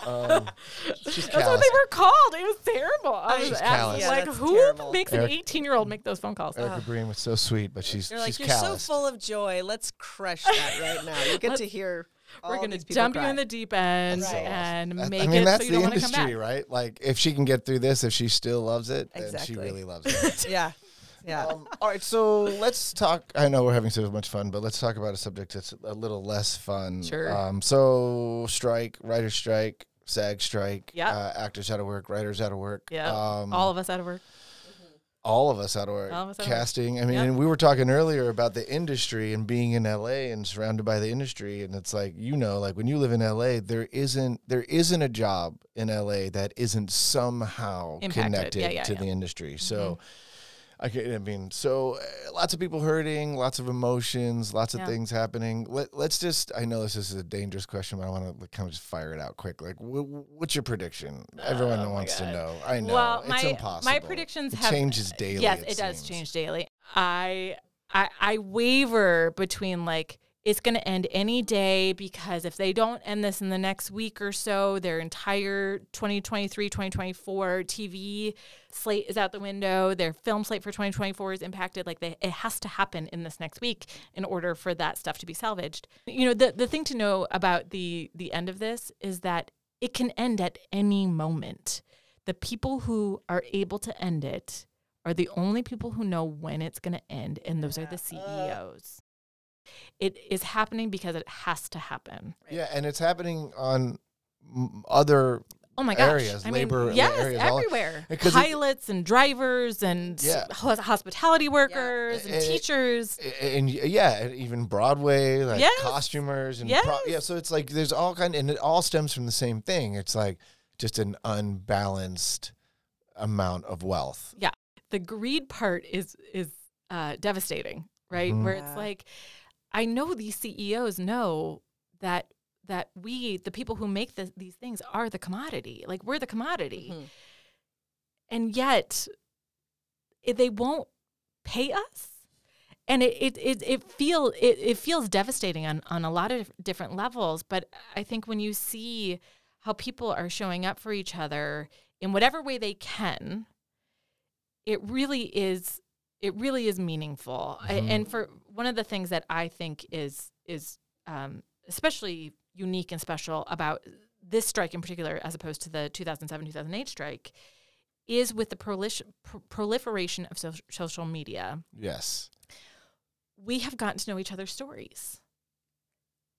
Um, That's what they were called. It was terrible. I was She's asked, callous. Yeah, like, who terrible. makes an 18 year old make those phone calls? Erica Bream was so sweet, but she's They're like, she's you're callous. so full of joy. Let's crush that right now. You get to hear. We're going to people dump you in the deep end Right. and That- make I mean, it that's so you the don't want to come industry, back. right? Like, if she can get through this, if she still loves it, then she really loves it. Yeah, yeah. um, all right, so let's talk. I know we're having so much fun, but let's talk about a subject that's a little less fun. Sure. Um, so, strike, writer's strike, SAG strike, Yeah. uh, actors out of work, writers out of work. Yeah. Um, All of us out of work. All of us out of work. All of us out of work. Casting. I mean, Yep. and we were talking earlier about the industry and being in LA and surrounded by the industry. And it's like, you know, like when you live in LA, there isn't there isn't a job in LA that isn't somehow Impacted. connected Yeah, yeah, to yeah. the industry. So mm-hmm. I, I mean, so uh, lots of people hurting, lots of emotions, lots of Yeah. things happening. Let, let's just, I know this is a dangerous question, but I want to kind of just fire it out quick. Like, wh- what's your prediction? Everyone Oh wants to know. I know. Well, it's my impossible. my predictions it have changes daily. Yes, it, it, does change daily. I I I waver between like it's going to end any day because if they don't end this in the next week or so, their entire 2023 2024 TV slate is out the window. Their film slate for 2024 is impacted. Like they, it has to happen in this next week in order for that stuff to be salvaged. You know, the the thing to know about the the end of this is that it can end at any moment. The people who are able to end it are the only people who know when it's going to end, and those are the CEOs. It is happening because it has to happen. Yeah, and it's happening on other Oh my gosh! Areas, I labor mean, yes, areas, all- everywhere. it- Pilots and drivers and Yeah. hospitality workers and And teachers. A- and yeah, and even Broadway, like Yes. costumers and Yes. pro- yeah. So it's like there's all kind, and it all stems from the same thing. It's like just an unbalanced amount of wealth. Yeah, the greed part is is uh, devastating, right? Mhm. Where it's like, I know these CEOs know that that we, the people who make this, these things, are the commodity. Like we're the commodity, Mhm. and yet they won't pay us. And it it it, it feel it, it feels devastating on on a lot of different levels. But I think when you see how people are showing up for each other in whatever way they can, it really is it really is meaningful I- Mhm. and for one of the things that i think is is um, especially unique and special about this strike in particular as opposed to the 2007-2008 strike is with the pr- proliferation of so- social media Yes. we have gotten to know each other's stories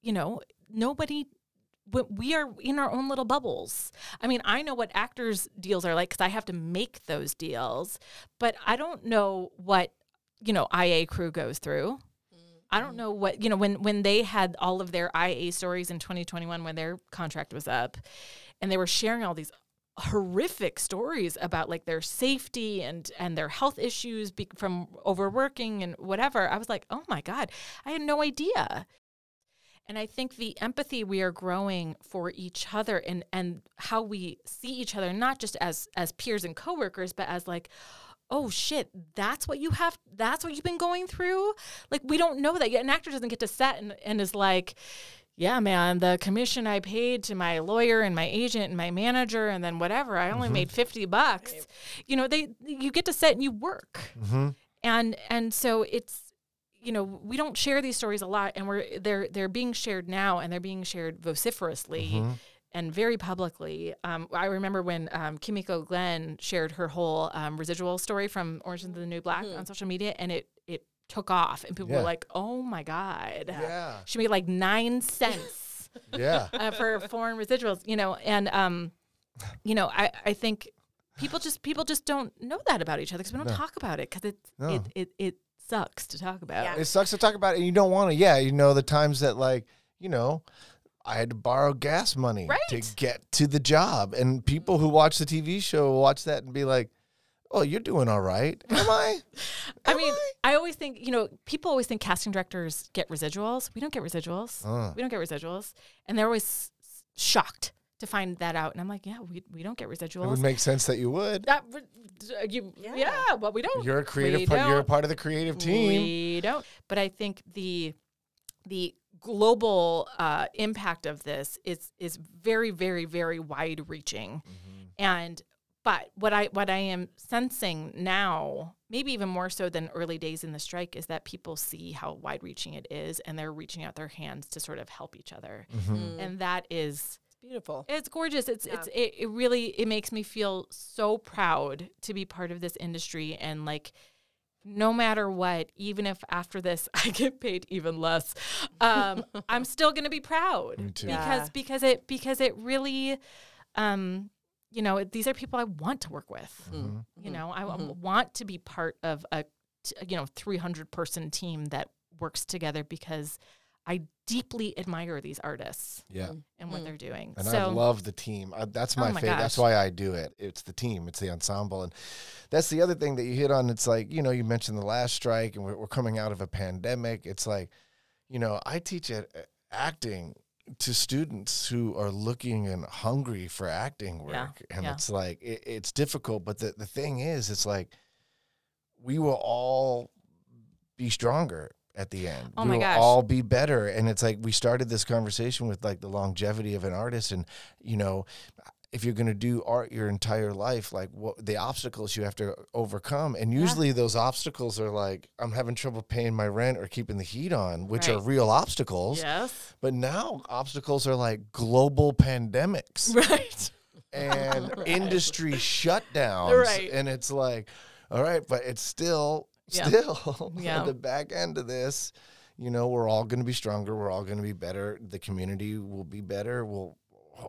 you know nobody we- we are in our own little bubbles. I mean, I know what actors' deals are like because I have to make those deals, but I don't know what you know IA crew goes through. I don't mm-hmm. know what you know when when they had all of their IA stories in 2021 when their contract was up, and they were sharing all these horrific stories about like their safety and and their health issues be- from overworking and whatever. I was like, oh my god, I had no idea. And I think the empathy we are growing for each other and and how we see each other not just as as peers and coworkers, but as like, oh shit, that's what you have that's what you've been going through. Like we don't know that. Yet. An actor doesn't get to set and, and is like, yeah, man, the commission I paid to my lawyer and my agent and my manager and then whatever, I only made fifty bucks. You know, they you get to set and you work Mm-hmm. and and so it's you know we don't share these stories a lot and we're they're they're being shared now and they're being shared vociferously Mm-hmm. and very publicly. Um, I remember when um, Kimiko Glenn shared her whole um, residual story from Orange is the New Black on social media, and it it took off, and people Yeah. were like, "Oh my god, Yeah. she made like nine cents." Yeah. uh, for foreign residuals, you know, and um, you know, I I think people just people just don't know that about each other because we don't No. talk about it because it, No. it it it sucks to talk about. Yeah. It sucks to talk about it, and you don't want to. Yeah, you know the times that like you know. I had to borrow gas money to get to the job, and people who watch the TV show watch that and be like, "Oh, you're doing all right." Am I? I mean, I always think, you know, people always think casting directors get residuals. We don't get residuals. Uh. We don't get residuals. And they're always shocked to find that out. And I'm like, yeah, we, we don't get residuals. It would make sense that you would. that re- uh, you, yeah. Yeah. but we don't. You're a creative. Part, you're a part of the creative team. We don't. But I think the the global uh, impact of this is is very, very, very wide reaching. And but what I what I am sensing now, maybe even more so than early days in the strike, is that people see how wide reaching it is and they're reaching out their hands to sort of help each other. Mm-hmm. And that is Beautiful. it's gorgeous. It's it's it, it really it makes me feel so proud to be part of this industry and like no matter what, even if after this I get paid even less, um, I'm still gonna be proud Me too. because Yeah. because it because it really, um, you know, it- these are people I want to work with. Mm-hmm. You know, I w- want to be part of a t- you know 300 person team that works together because I deeply admire these artists Yeah. and what they're doing. And so I love the team. I, that's my, Oh my favorite. That's why I do it. It's the team. It's the ensemble, and that's the other thing that you hit on. It's like you know, you mentioned the last strike, and we're, we're coming out of a pandemic. It's like, you know, I teach at, uh, acting to students who are looking and hungry for acting work, Yeah, and yeah. it's like it, it's difficult. But the the thing is, it's like we will all be stronger at the end. Oh we my gosh. all be better. And it's like we started this conversation with like the longevity of an artist and you know, if you're going to do art your entire life, like what the obstacles you have to overcome. And usually those obstacles are like I'm having trouble paying my rent or keeping the heat on, which are real obstacles. yes, But now obstacles are like global pandemics right. and industry shutdowns. Right. And it's like, all right, but it's still, Yeah. still Yeah. at the back end of this, you know, we're all going to be stronger. We're all going to be better. The community will be better. We'll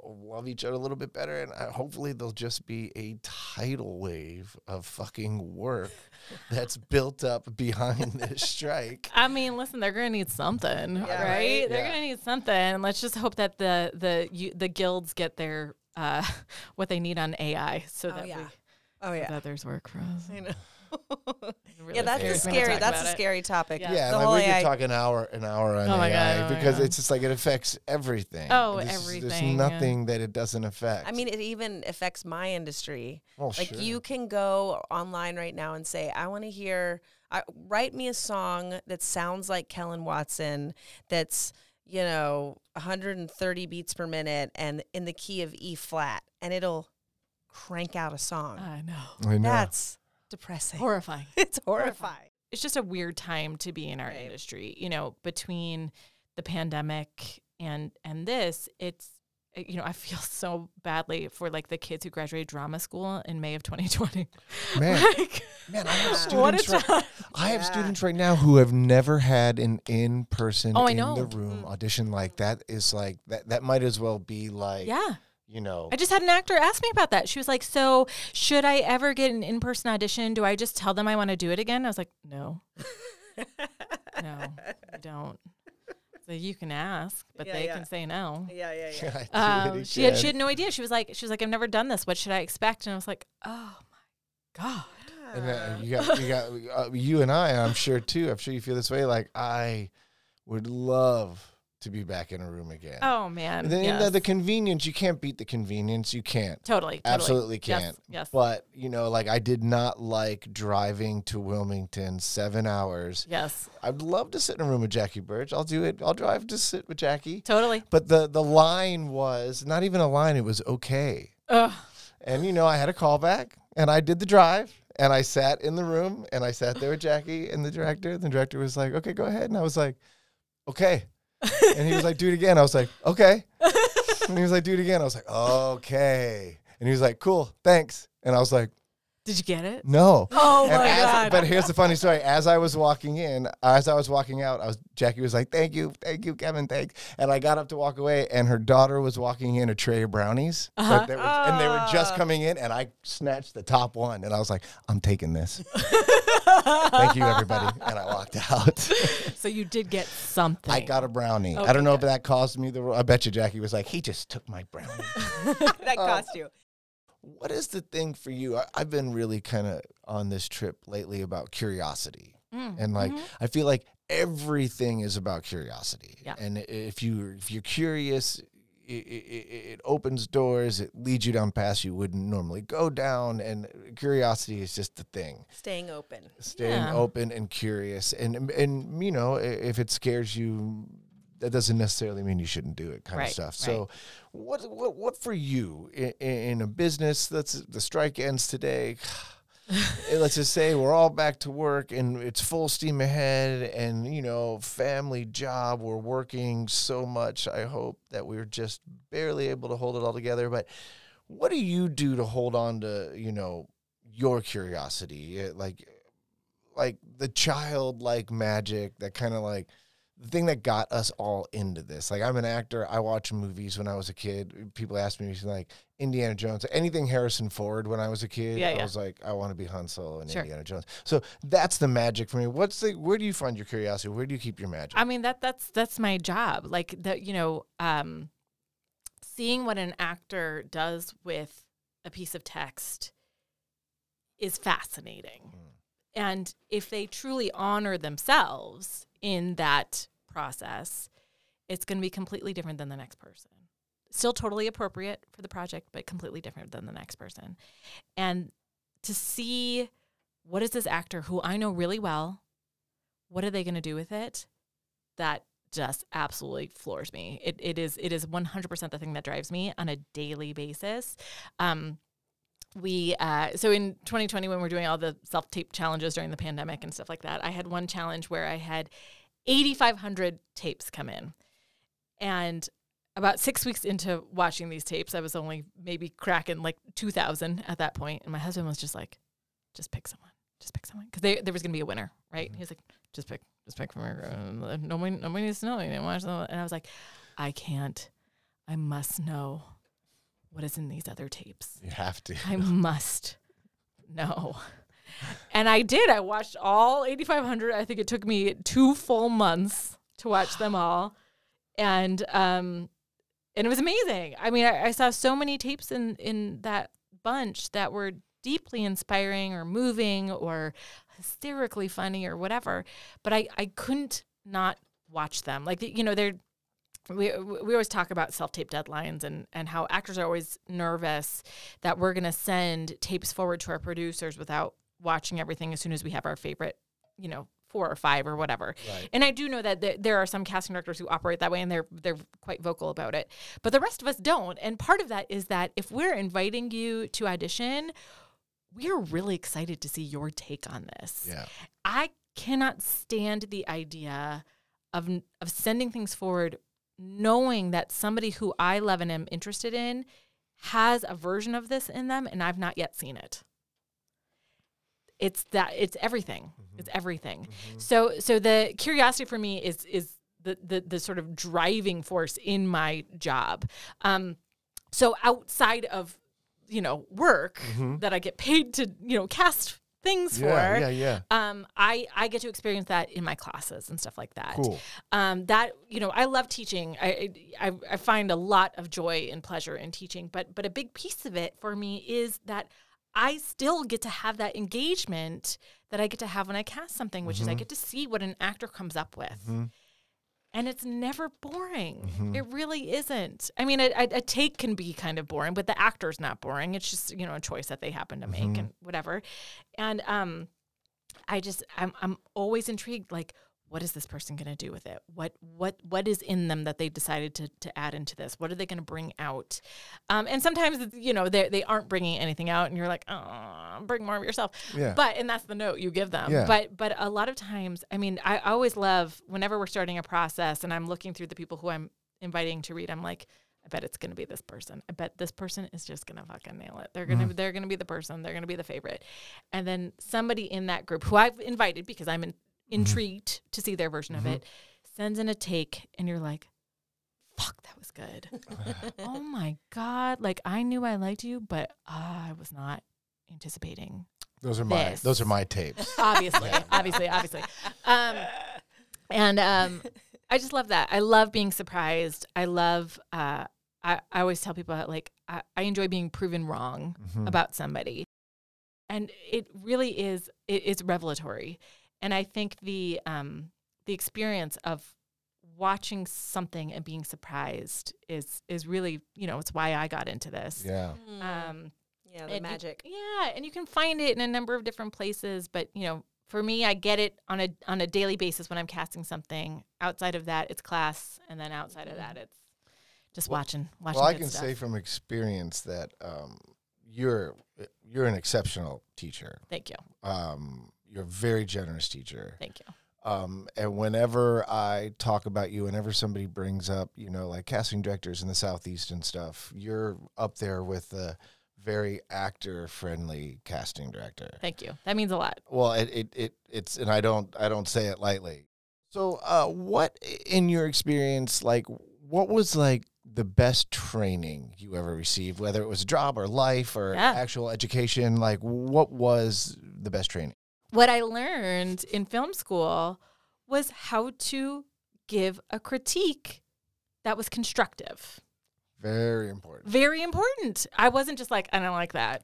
love each other a little bit better. And uh, hopefully there'll just be a tidal wave of fucking work that's built up behind this strike. I mean, listen, they're gonna need something, Yeah, right? right? They're Yeah. gonna need something. Let's just hope that the the you, the guilds get their uh, what they need on AI, so Oh that yeah. we Oh that yeah. others work for us. I know. Really yeah, that's a scares me to scary. That's a it. scary topic. Yeah. Yeah, The like whole we AI could talk an hour, an hour on Oh my AI God, oh because God. it's just like it affects everything. Oh, There's- everything, There's yeah. nothing that it doesn't affect. I mean, it even affects my industry. Oh, like sure. you can go online right now and say, "I want to hear. I, write me a song that sounds like Kellen Watson. That's you know 130 beats per minute and in the key of E flat, and it'll crank out a song. I know. I know. That's depressing. Horrifying. it's horrifying. It's just a weird time to be in our Right. industry. You know, between the pandemic and and this, it's uh, you know, I feel so badly for like the kids who graduated drama school in May of 2020. Man, like, man, I have what students. Right, time. I have Yeah. students right now who have never had an in-person Oh, I in know. the room audition like that. Is like that. That might as well be like, Yeah. You know, I just had an actor ask me about that. She was like, "So, should I ever get an in-person audition? Do I just tell them I want to do it again?" I was like, "No, no, you don't." So you can ask, but Yeah, they yeah. can say no. Yeah, yeah, yeah. I do it Um, she had she had no idea. She was like, she was like, "I've never done this. What should I expect?" And I was like, "Oh my god." And uh, you got you got uh, you and I. I'm sure too. I'm sure you feel this way. Like I would love to be back in a room again. Oh man, And then yes. the, the convenience, you can't beat the convenience. You can't. totally, totally, Absolutely can't. Yes, But you know, like I did not like driving to Wilmington seven hours. yes, I'd love to sit in a room with Jackie Burch. I'll do it. I'll drive to sit with Jackie. totally. But the the line was not even a line. It was okay. Ugh. And you know, I had a callback, and I did the drive, and I sat in the room, and I sat there with Jackie and the director. And the director was like, "Okay, go ahead," and I was like, "Okay," and he was like, "Do it again." I was like, "Okay." and he was like, do it again. I was like, okay. And he was like, cool, thanks. And I was like, Did you get it? no. Oh And my as- god! But here's the funny story. As I was walking in, as I was walking out, I was Jackie was like, "Thank you, thank you, Kevin, thanks." And I got up to walk away, and her daughter was walking in a tray of brownies, Uh-huh. but they were, and they were just Ah. coming in, and I snatched the top one, and I was like, "I'm taking this." thank you, everybody, and I walked out. So you did get something. I got a brownie. I don't know if that caused me the. I bet you Jackie was like, "He just took my brownie." that cost you. What is the thing for you? I, I've been really kind of on this trip lately about curiosity. Mm, and like mhm. I feel like everything is about curiosity. Yeah. And if you if you're curious, it, it, it opens doors. It leads you down paths you wouldn't normally go down. And curiosity is just the thing. Staying open. Staying Yeah. open and curious. And and you know, if it scares you, that doesn't necessarily mean you shouldn't do it. Kind Right, of stuff. right. So, what what what for you in, in a business? That's the strike ends today. Let's just say we're all back to work and it's full steam ahead and you know family job we're working so much i hope that we're just barely able to hold it all together but what do you do to hold on to you know your curiosity like like the childlike magic that kind of like the thing that got us all into this like i'm an actor i watch movies when i was a kid people ask me like indiana jones anything harrison ford when i was a kid Yeah, i yeah. was like i want to be han solo and Sure. indiana jones so that's the magic for me what's the where do you find your curiosity where do you keep your magic I mean that that's that's my job. Like that, you know, um, seeing what an actor does with a piece of text is fascinating. Mm. And if they truly honor themselves in that process, it's going to be completely different than the next person. Still totally appropriate for the project, but completely different than the next person. And to see what is this actor who I know really well, what are they going to do with it? That just absolutely floors me. It, it is it is 100% the thing that drives me on a daily basis. Um, we uh, so in 2020 when we're doing all the self tape challenges during the pandemic and stuff like that, I had one challenge where I had 8,500 tapes come in, and about six weeks into watching these tapes, I was only maybe cracking like 2,000 at that point, and my husband was just like, "Just pick someone, just pick someone," because there was going to be a winner, right? Mm-hmm. He was like, "Just pick, just pick from her. Nobody, nobody needs to know. You didn't watch them." And I was like, "I can't. I must know." What is in these other tapes? you have to I must know. And I did. I watched all 8,500. I think it took me two full months to watch them all. And, um, and it was amazing. I mean, I, I saw so many tapes in, in that bunch that were deeply inspiring or moving or hysterically funny or whatever. But I, I couldn't not watch them. Like, you know, they're, we we always talk about self tape deadlines and and how actors are always nervous that we're going to send tapes forward to our producers without watching everything as soon as we have our favorite, you know, four or five or whatever. Right. And I do know that th- there are some casting directors who operate that way and they're they're quite vocal about it. But the rest of us don't. And part of that is that if we're inviting you to audition, we're really excited to see your take on this. yeah I cannot stand the idea of of sending things forward knowing that somebody who I love and am interested in has a version of this in them and I've not yet seen it. It's that it's everything. It's everything. So so the curiosity for me is is the the the sort of driving force in my job. Um so outside of you know work that I get paid to you know cast things Mm-hmm. yeah for yeah yeah um, I I get to experience that in my classes and stuff like that. cool Um, that you know, I love teaching. I, I I find a lot of joy and pleasure in teaching, but but a big piece of it for me is that I still get to have that engagement that I get to have when I cast something, which is I mm-hmm. get to see what an actor comes up with. Mm-hmm. And it's never boring. Mm-hmm. It really isn't. I mean, a, a, a take can be kind of boring, but the actor's not boring. It's just you know a choice that they happen to make and whatever. And um, I just I'm I'm always intrigued. Like, what is this person going to do with it? What what what is in them that they decided to to add into this? What are they going to bring out? Um, and sometimes you know they they aren't bringing anything out, and you're like, oh, bring more of yourself. Yeah. But and that's the note you give them. Yeah. But but a lot of times, I mean, I always love whenever we're starting a process, and I'm looking through the people who I'm inviting to read. I'm like. I bet it's gonna be this person. I bet this person is just gonna fucking nail it. They're gonna they're gonna be the person. They're gonna be the favorite. And then somebody in that group who I've invited because I'm in, intrigued to see their version of it sends in a take, and you're like, "Fuck, that was good." oh my god! Like I knew I liked you, but I was not anticipating Those are my This. those are my tapes. obviously, obviously, obviously. Um, and um, I just love that. I love being surprised. I love. Uh, I I always tell people that, like I, I enjoy being proven wrong Mhm. about somebody, and it really is. It, it's revelatory, and I think the um the experience of watching something and being surprised is is really you know it's why I got into this. Yeah. Um, yeah, the and you- magic. yeah, and you can find it in a number of different places, but you know, for me, I get it on a on a daily basis when I'm casting something. Outside of that, it's class, and then outside of that, it's just watching watching. Well, I good can stuff. say from experience that um, you're you're an exceptional teacher. thank you, Um, you're a very generous teacher. thank you. Um, and whenever I talk about you, whenever somebody brings up, you know, like casting directors in the southeast and stuff, you're up there with the very actor friendly casting director. Thank you. That means a lot. Well, it, it, it it's and I don't I don't say it lightly. So, uh, what in your experience, like, what was like the best training you ever received, whether it was job or life or Yeah. actual education? Like, what was the best training? What I learned in film school was how to give a critique that was constructive. Very important. very important. I wasn't just like, I don't like that.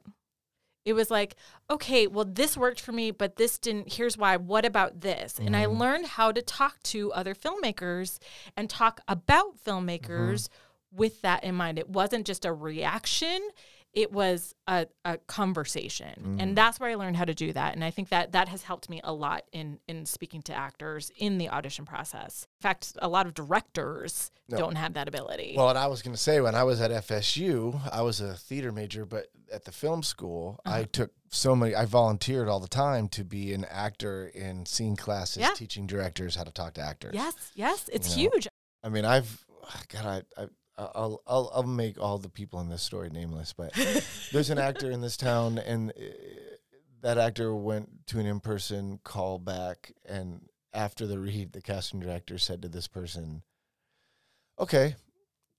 It was like, okay, well, this worked for me, but this didn't. Here's why. What about this? And I mm-hmm. learned how to talk to other filmmakers and talk about filmmakers mm-hmm. with that in mind. It wasn't just a reaction, it was a, a conversation. And mm. that's where I learned how to do that. And I think that that has helped me a lot in, in speaking to actors in the audition process. In fact, a lot of directors No. don't have that ability. Well, and I was going to say when I was at FSU, I was a theater major, but at the film school, I uh-huh. took so many. I volunteered all the time to be an actor in scene classes, Yeah. teaching directors how to talk to actors. yes, yes, it's You know, huge. I mean, I've God, I, I I'll, I'll I'll make all the people in this story nameless, but there's an actor in this town, and uh, that actor went to an in-person call back, and after the read, the casting director said to this person, "Okay,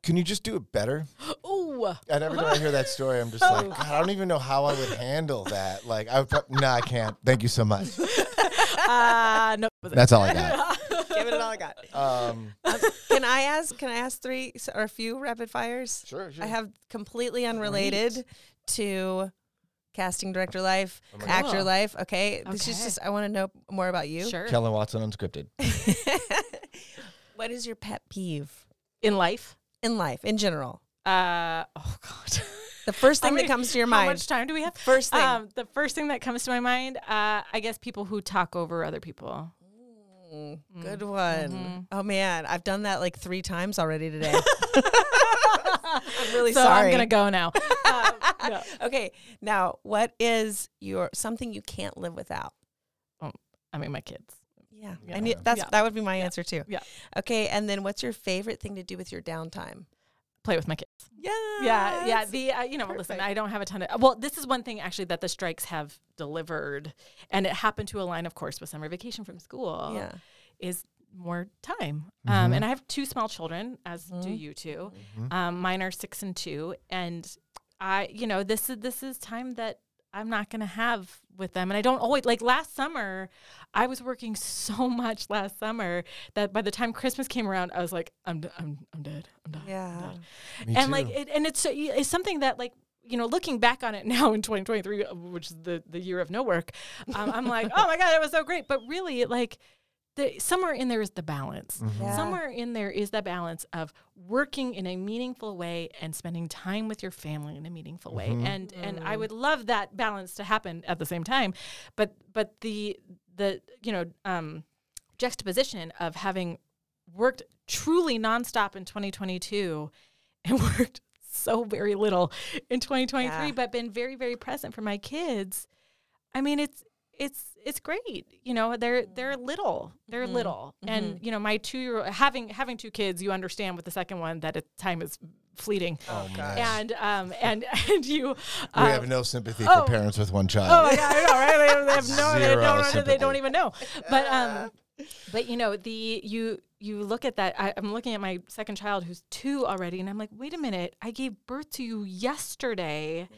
can you just do it better?" Ooh. And every time I hear that story, I'm just like, God, I don't even know how I would handle that. Like, I would, pro- no, I can't. Thank you so much. Uh, no. That's all I got. Give it all I got. Um, Can I ask? Can I ask three or a few rapid fires? sure, sure. I have completely unrelated to casting director life, Oh actor God. life. Okay, this is just I want to know more about you. Sure. Kellen Watson unscripted. what is your pet peeve In life. in life in general? Uh, oh God. The first I thing mean, that comes to your How mind. How much time do we have? First thing. Um, the first thing that comes to my mind, uh, I guess people who talk over other people. Mm, Good one. Mhm. Oh man, I've done that like three times already today. I'm really so sorry. I'm gonna go now. Um, no. Okay, now what is your something you can't live without? I mean, my kids. Yeah, Yeah. I need that's Yeah. that would be my answer too. Yeah. Okay, and then what's your favorite thing to do with your downtime? Play with my kids. Yeah. Yeah, yeah. The uh, you know, listen. I don't have a ton of. Well, this is one thing actually that the strikes have delivered, and it happened to align, of course, with summer vacation from school. Yeah. is more time. Mhm. Um, and I have two small children, as do Mhm. you two. Mhm. Um, mine are six and two, and I, you know, this is this is time that I'm not going to have with them, and I don't always like. Last summer, I was working so much last summer that by the time Christmas came around, I was like, I'm d- I'm I'm dead. I'm done. I'm Yeah. done. Me and too. like, it, and it's it's something that like. You know, looking back on it now in 2023, uh, which is the, the year of no work, um, I'm like, oh my God, it was so great. But really, like, the, somewhere in there is the balance. Mhm. Yeah. Somewhere in there is the balance of working in a meaningful way and spending time with your family in a meaningful way. Mhm. And and I would love that balance to happen at the same time. But but the the you know um, juxtaposition of having worked truly nonstop in 2022 and worked so very little in 2023 Yeah. but been very very present for my kids i mean it's it's it's great you know they're they're little they're Mhm. little and you know my two year old having having two kids you understand with the second one that it, time is fleeting. Oh, man. And um and and you we uh, have no sympathy oh. for parents with one child. Oh my god, I know, right? They have, they have no, they Zero don't, they don't even know. But um, but you know, the you you look at that. I, I'm looking at my second child who's two already, and I'm like, wait a minute, I gave birth to you yesterday.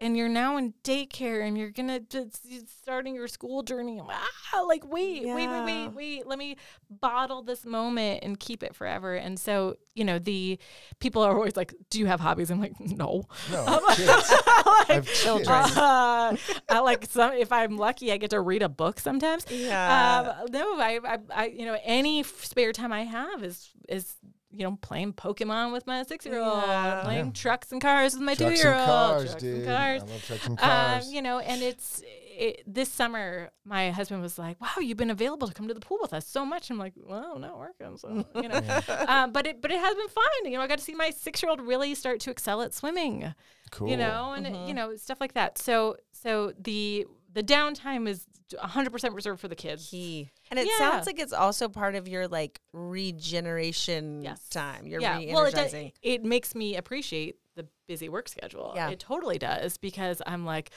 And you're now in daycare, and you're gonna just starting your school journey. I'm like, Ah, like wait, wait, wait, wait, wait. Let me bottle this moment and keep it forever. And so, you know, the people are always like, "Do you have hobbies?" I'm like, "No." No, kids. I have children. Uh, I like some. If I'm lucky, I get to read a book sometimes. Yeah. Um, no, I, I, I, you know, any spare time I have is is you know playing Pokemon with my six year old, Yeah. playing Yeah. trucks and cars with my two trucks year and old, cars, trucks dude. and cars. I love trucks and Um, cars. you know, and it's it, this summer. My husband was like, "Wow, you've been available to come to the pool with us so much." I'm like, "Well, I'm not working, so you know." um, but it but it has been fun. You know, I got to see my six year old really start to excel at swimming cool. you know, and it- you know stuff like that. So so the the downtime is 100% reserved for the kids. Key. And it Yeah. sounds like it's also part of your like regeneration Yes. time. You're yeah, well, it, does, it makes me appreciate the busy work schedule. Yeah. it totally does because I'm like,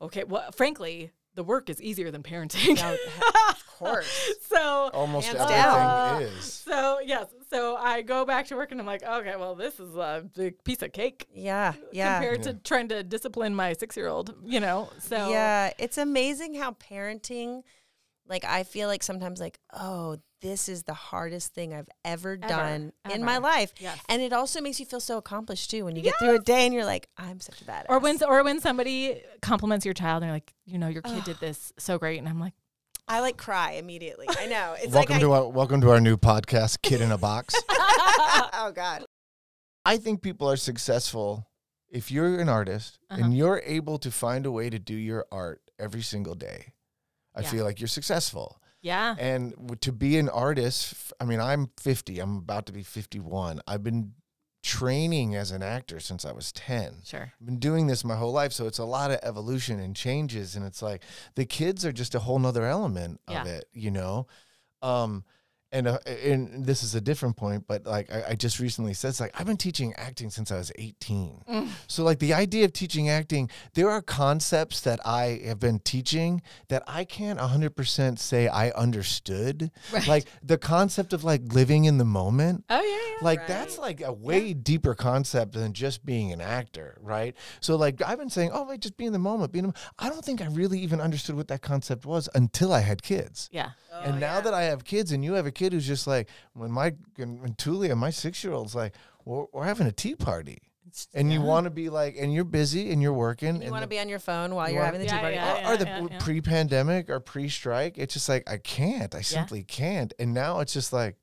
okay, well, frankly, the work is easier than parenting. of course. so Almost everything down. is. so yes, so I go back to work and I'm like, okay, well, this is a big piece of cake. Yeah. Yeah. Compared to trying to discipline my six year old, you know. So Yeah, it's amazing how parenting, like I feel like sometimes like, oh, this is the hardest thing I've ever, done in my life. Yes. And it also makes you feel so accomplished too when you get through a day and you're like, I'm such a badass. Or when or when somebody compliments your child and they're like, you know, your kid did this so great, and I'm like, I like cry immediately. I know. It's welcome like to our welcome to our new podcast, Kid in a Box. Oh God. I think people are successful if you're an artist Uh-huh. and you're able to find a way to do your art every single day. I Yeah. feel like you're successful. Yeah, And to be an artist, I mean, I'm 50. I'm about to be 51. I've been training as an actor since I was 10. sure, I've been doing this my whole life. So it's a lot of evolution and changes. And it's like the kids are just a whole nother element of it, you know? Um, and, uh, and this is a different point, but like I, I just recently said, it's like I've been teaching acting since I was 18. Mm. So like the idea of teaching acting, there are concepts that I have been teaching that I can't 100% say I understood. Right. Like the concept of like living in the moment. oh yeah, yeah. Like that's like a way deeper concept than just being an actor, right? So like I've been saying, oh, like just be in the moment, be in the mo-" I don't think I really even understood what that concept was until I had kids. yeah, and now that I have kids, and you have a kid who's just like when my when Tulia, my six year old's like, we're, we're having a tea party, and you want to be like, and you're busy and you're working, You want to be on your phone while You you're wanna- having the Yeah, tea party. yeah, or, or the yeah, yeah. pre-pandemic or pre-strike, it's just like I can't, I simply can't, and now it's just like,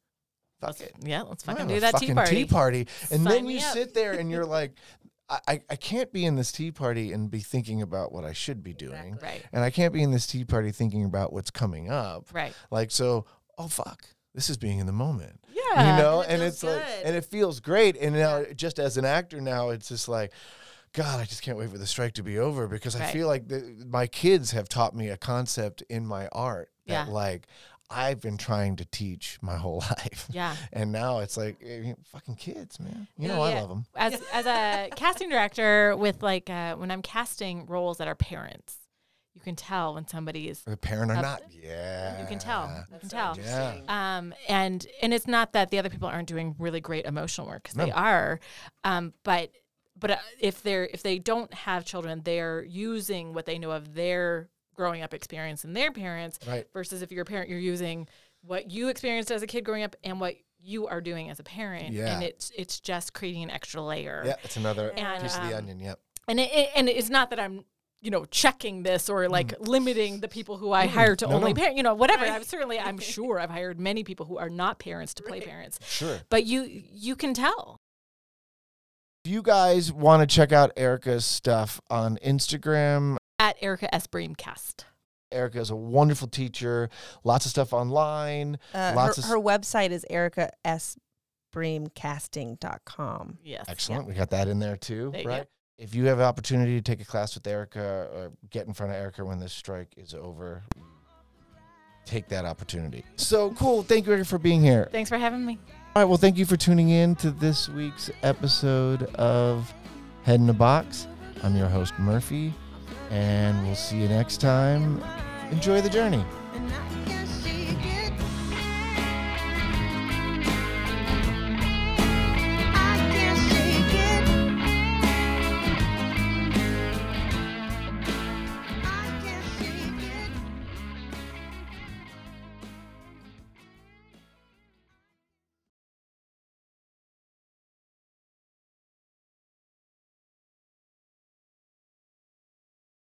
fuck let's, it. yeah, let's fucking do a that tea party. tea party. And Sign then you up. sit there and you're like, I, I, I can't be in this tea party and be thinking about what I should be doing. Right, And I can't be in this tea party thinking about what's coming up. right, Like, so, oh, fuck. This is being in the moment. yeah, you know? And it And, it's like, and it feels great. And now, just as an actor now, it's just like, God, I just can't wait for the strike to be over because I feel like the, my kids have taught me a concept in my art that, Yeah. like, I've been trying to teach my whole life. yeah. And now it's like eh, fucking kids, man. You know Yeah, I love them. As as a casting director, with like uh, when I'm casting roles that are parents, you can tell when somebody is. The parent or Up- not, yeah. You can tell. You can tell. Yeah. Um, and and it's not that the other people aren't doing really great emotional work because they are, um, but but uh, if they're if they don't have children, they're using what they know of their growing up experience and their parents. Right. Versus if you're a parent, you're using what you experienced as a kid growing up and what you are doing as a parent, Yeah. and it's it's just creating an extra layer. Yeah, it's another And, piece of the um, onion. Yep. And it, it- and it's not that I'm you know checking this or like limiting the people who I hire to Mm. No, only no. parent. You know whatever. I've certainly I'm sure I've hired many people who are not parents to play parents, Sure. but you you can tell. If you guys want to check out Erica's stuff on Instagram, At Erica S. Breamcast. Erica is a wonderful teacher. Lots of stuff online. Uh, Lots her, of her website is ericasbreamcasting.com. Yes. Excellent. We got that in there too, There you right? If you have an opportunity to take a class with Erica or get in front of Erica when this strike is over, take that opportunity. So cool. Thank you Erica, for being here. Thanks for having me. All right. Well, thank you for tuning in to this week's episode of Head in a Box. I'm your host, Murphy, and we'll see you next time. Enjoy the journey. And I can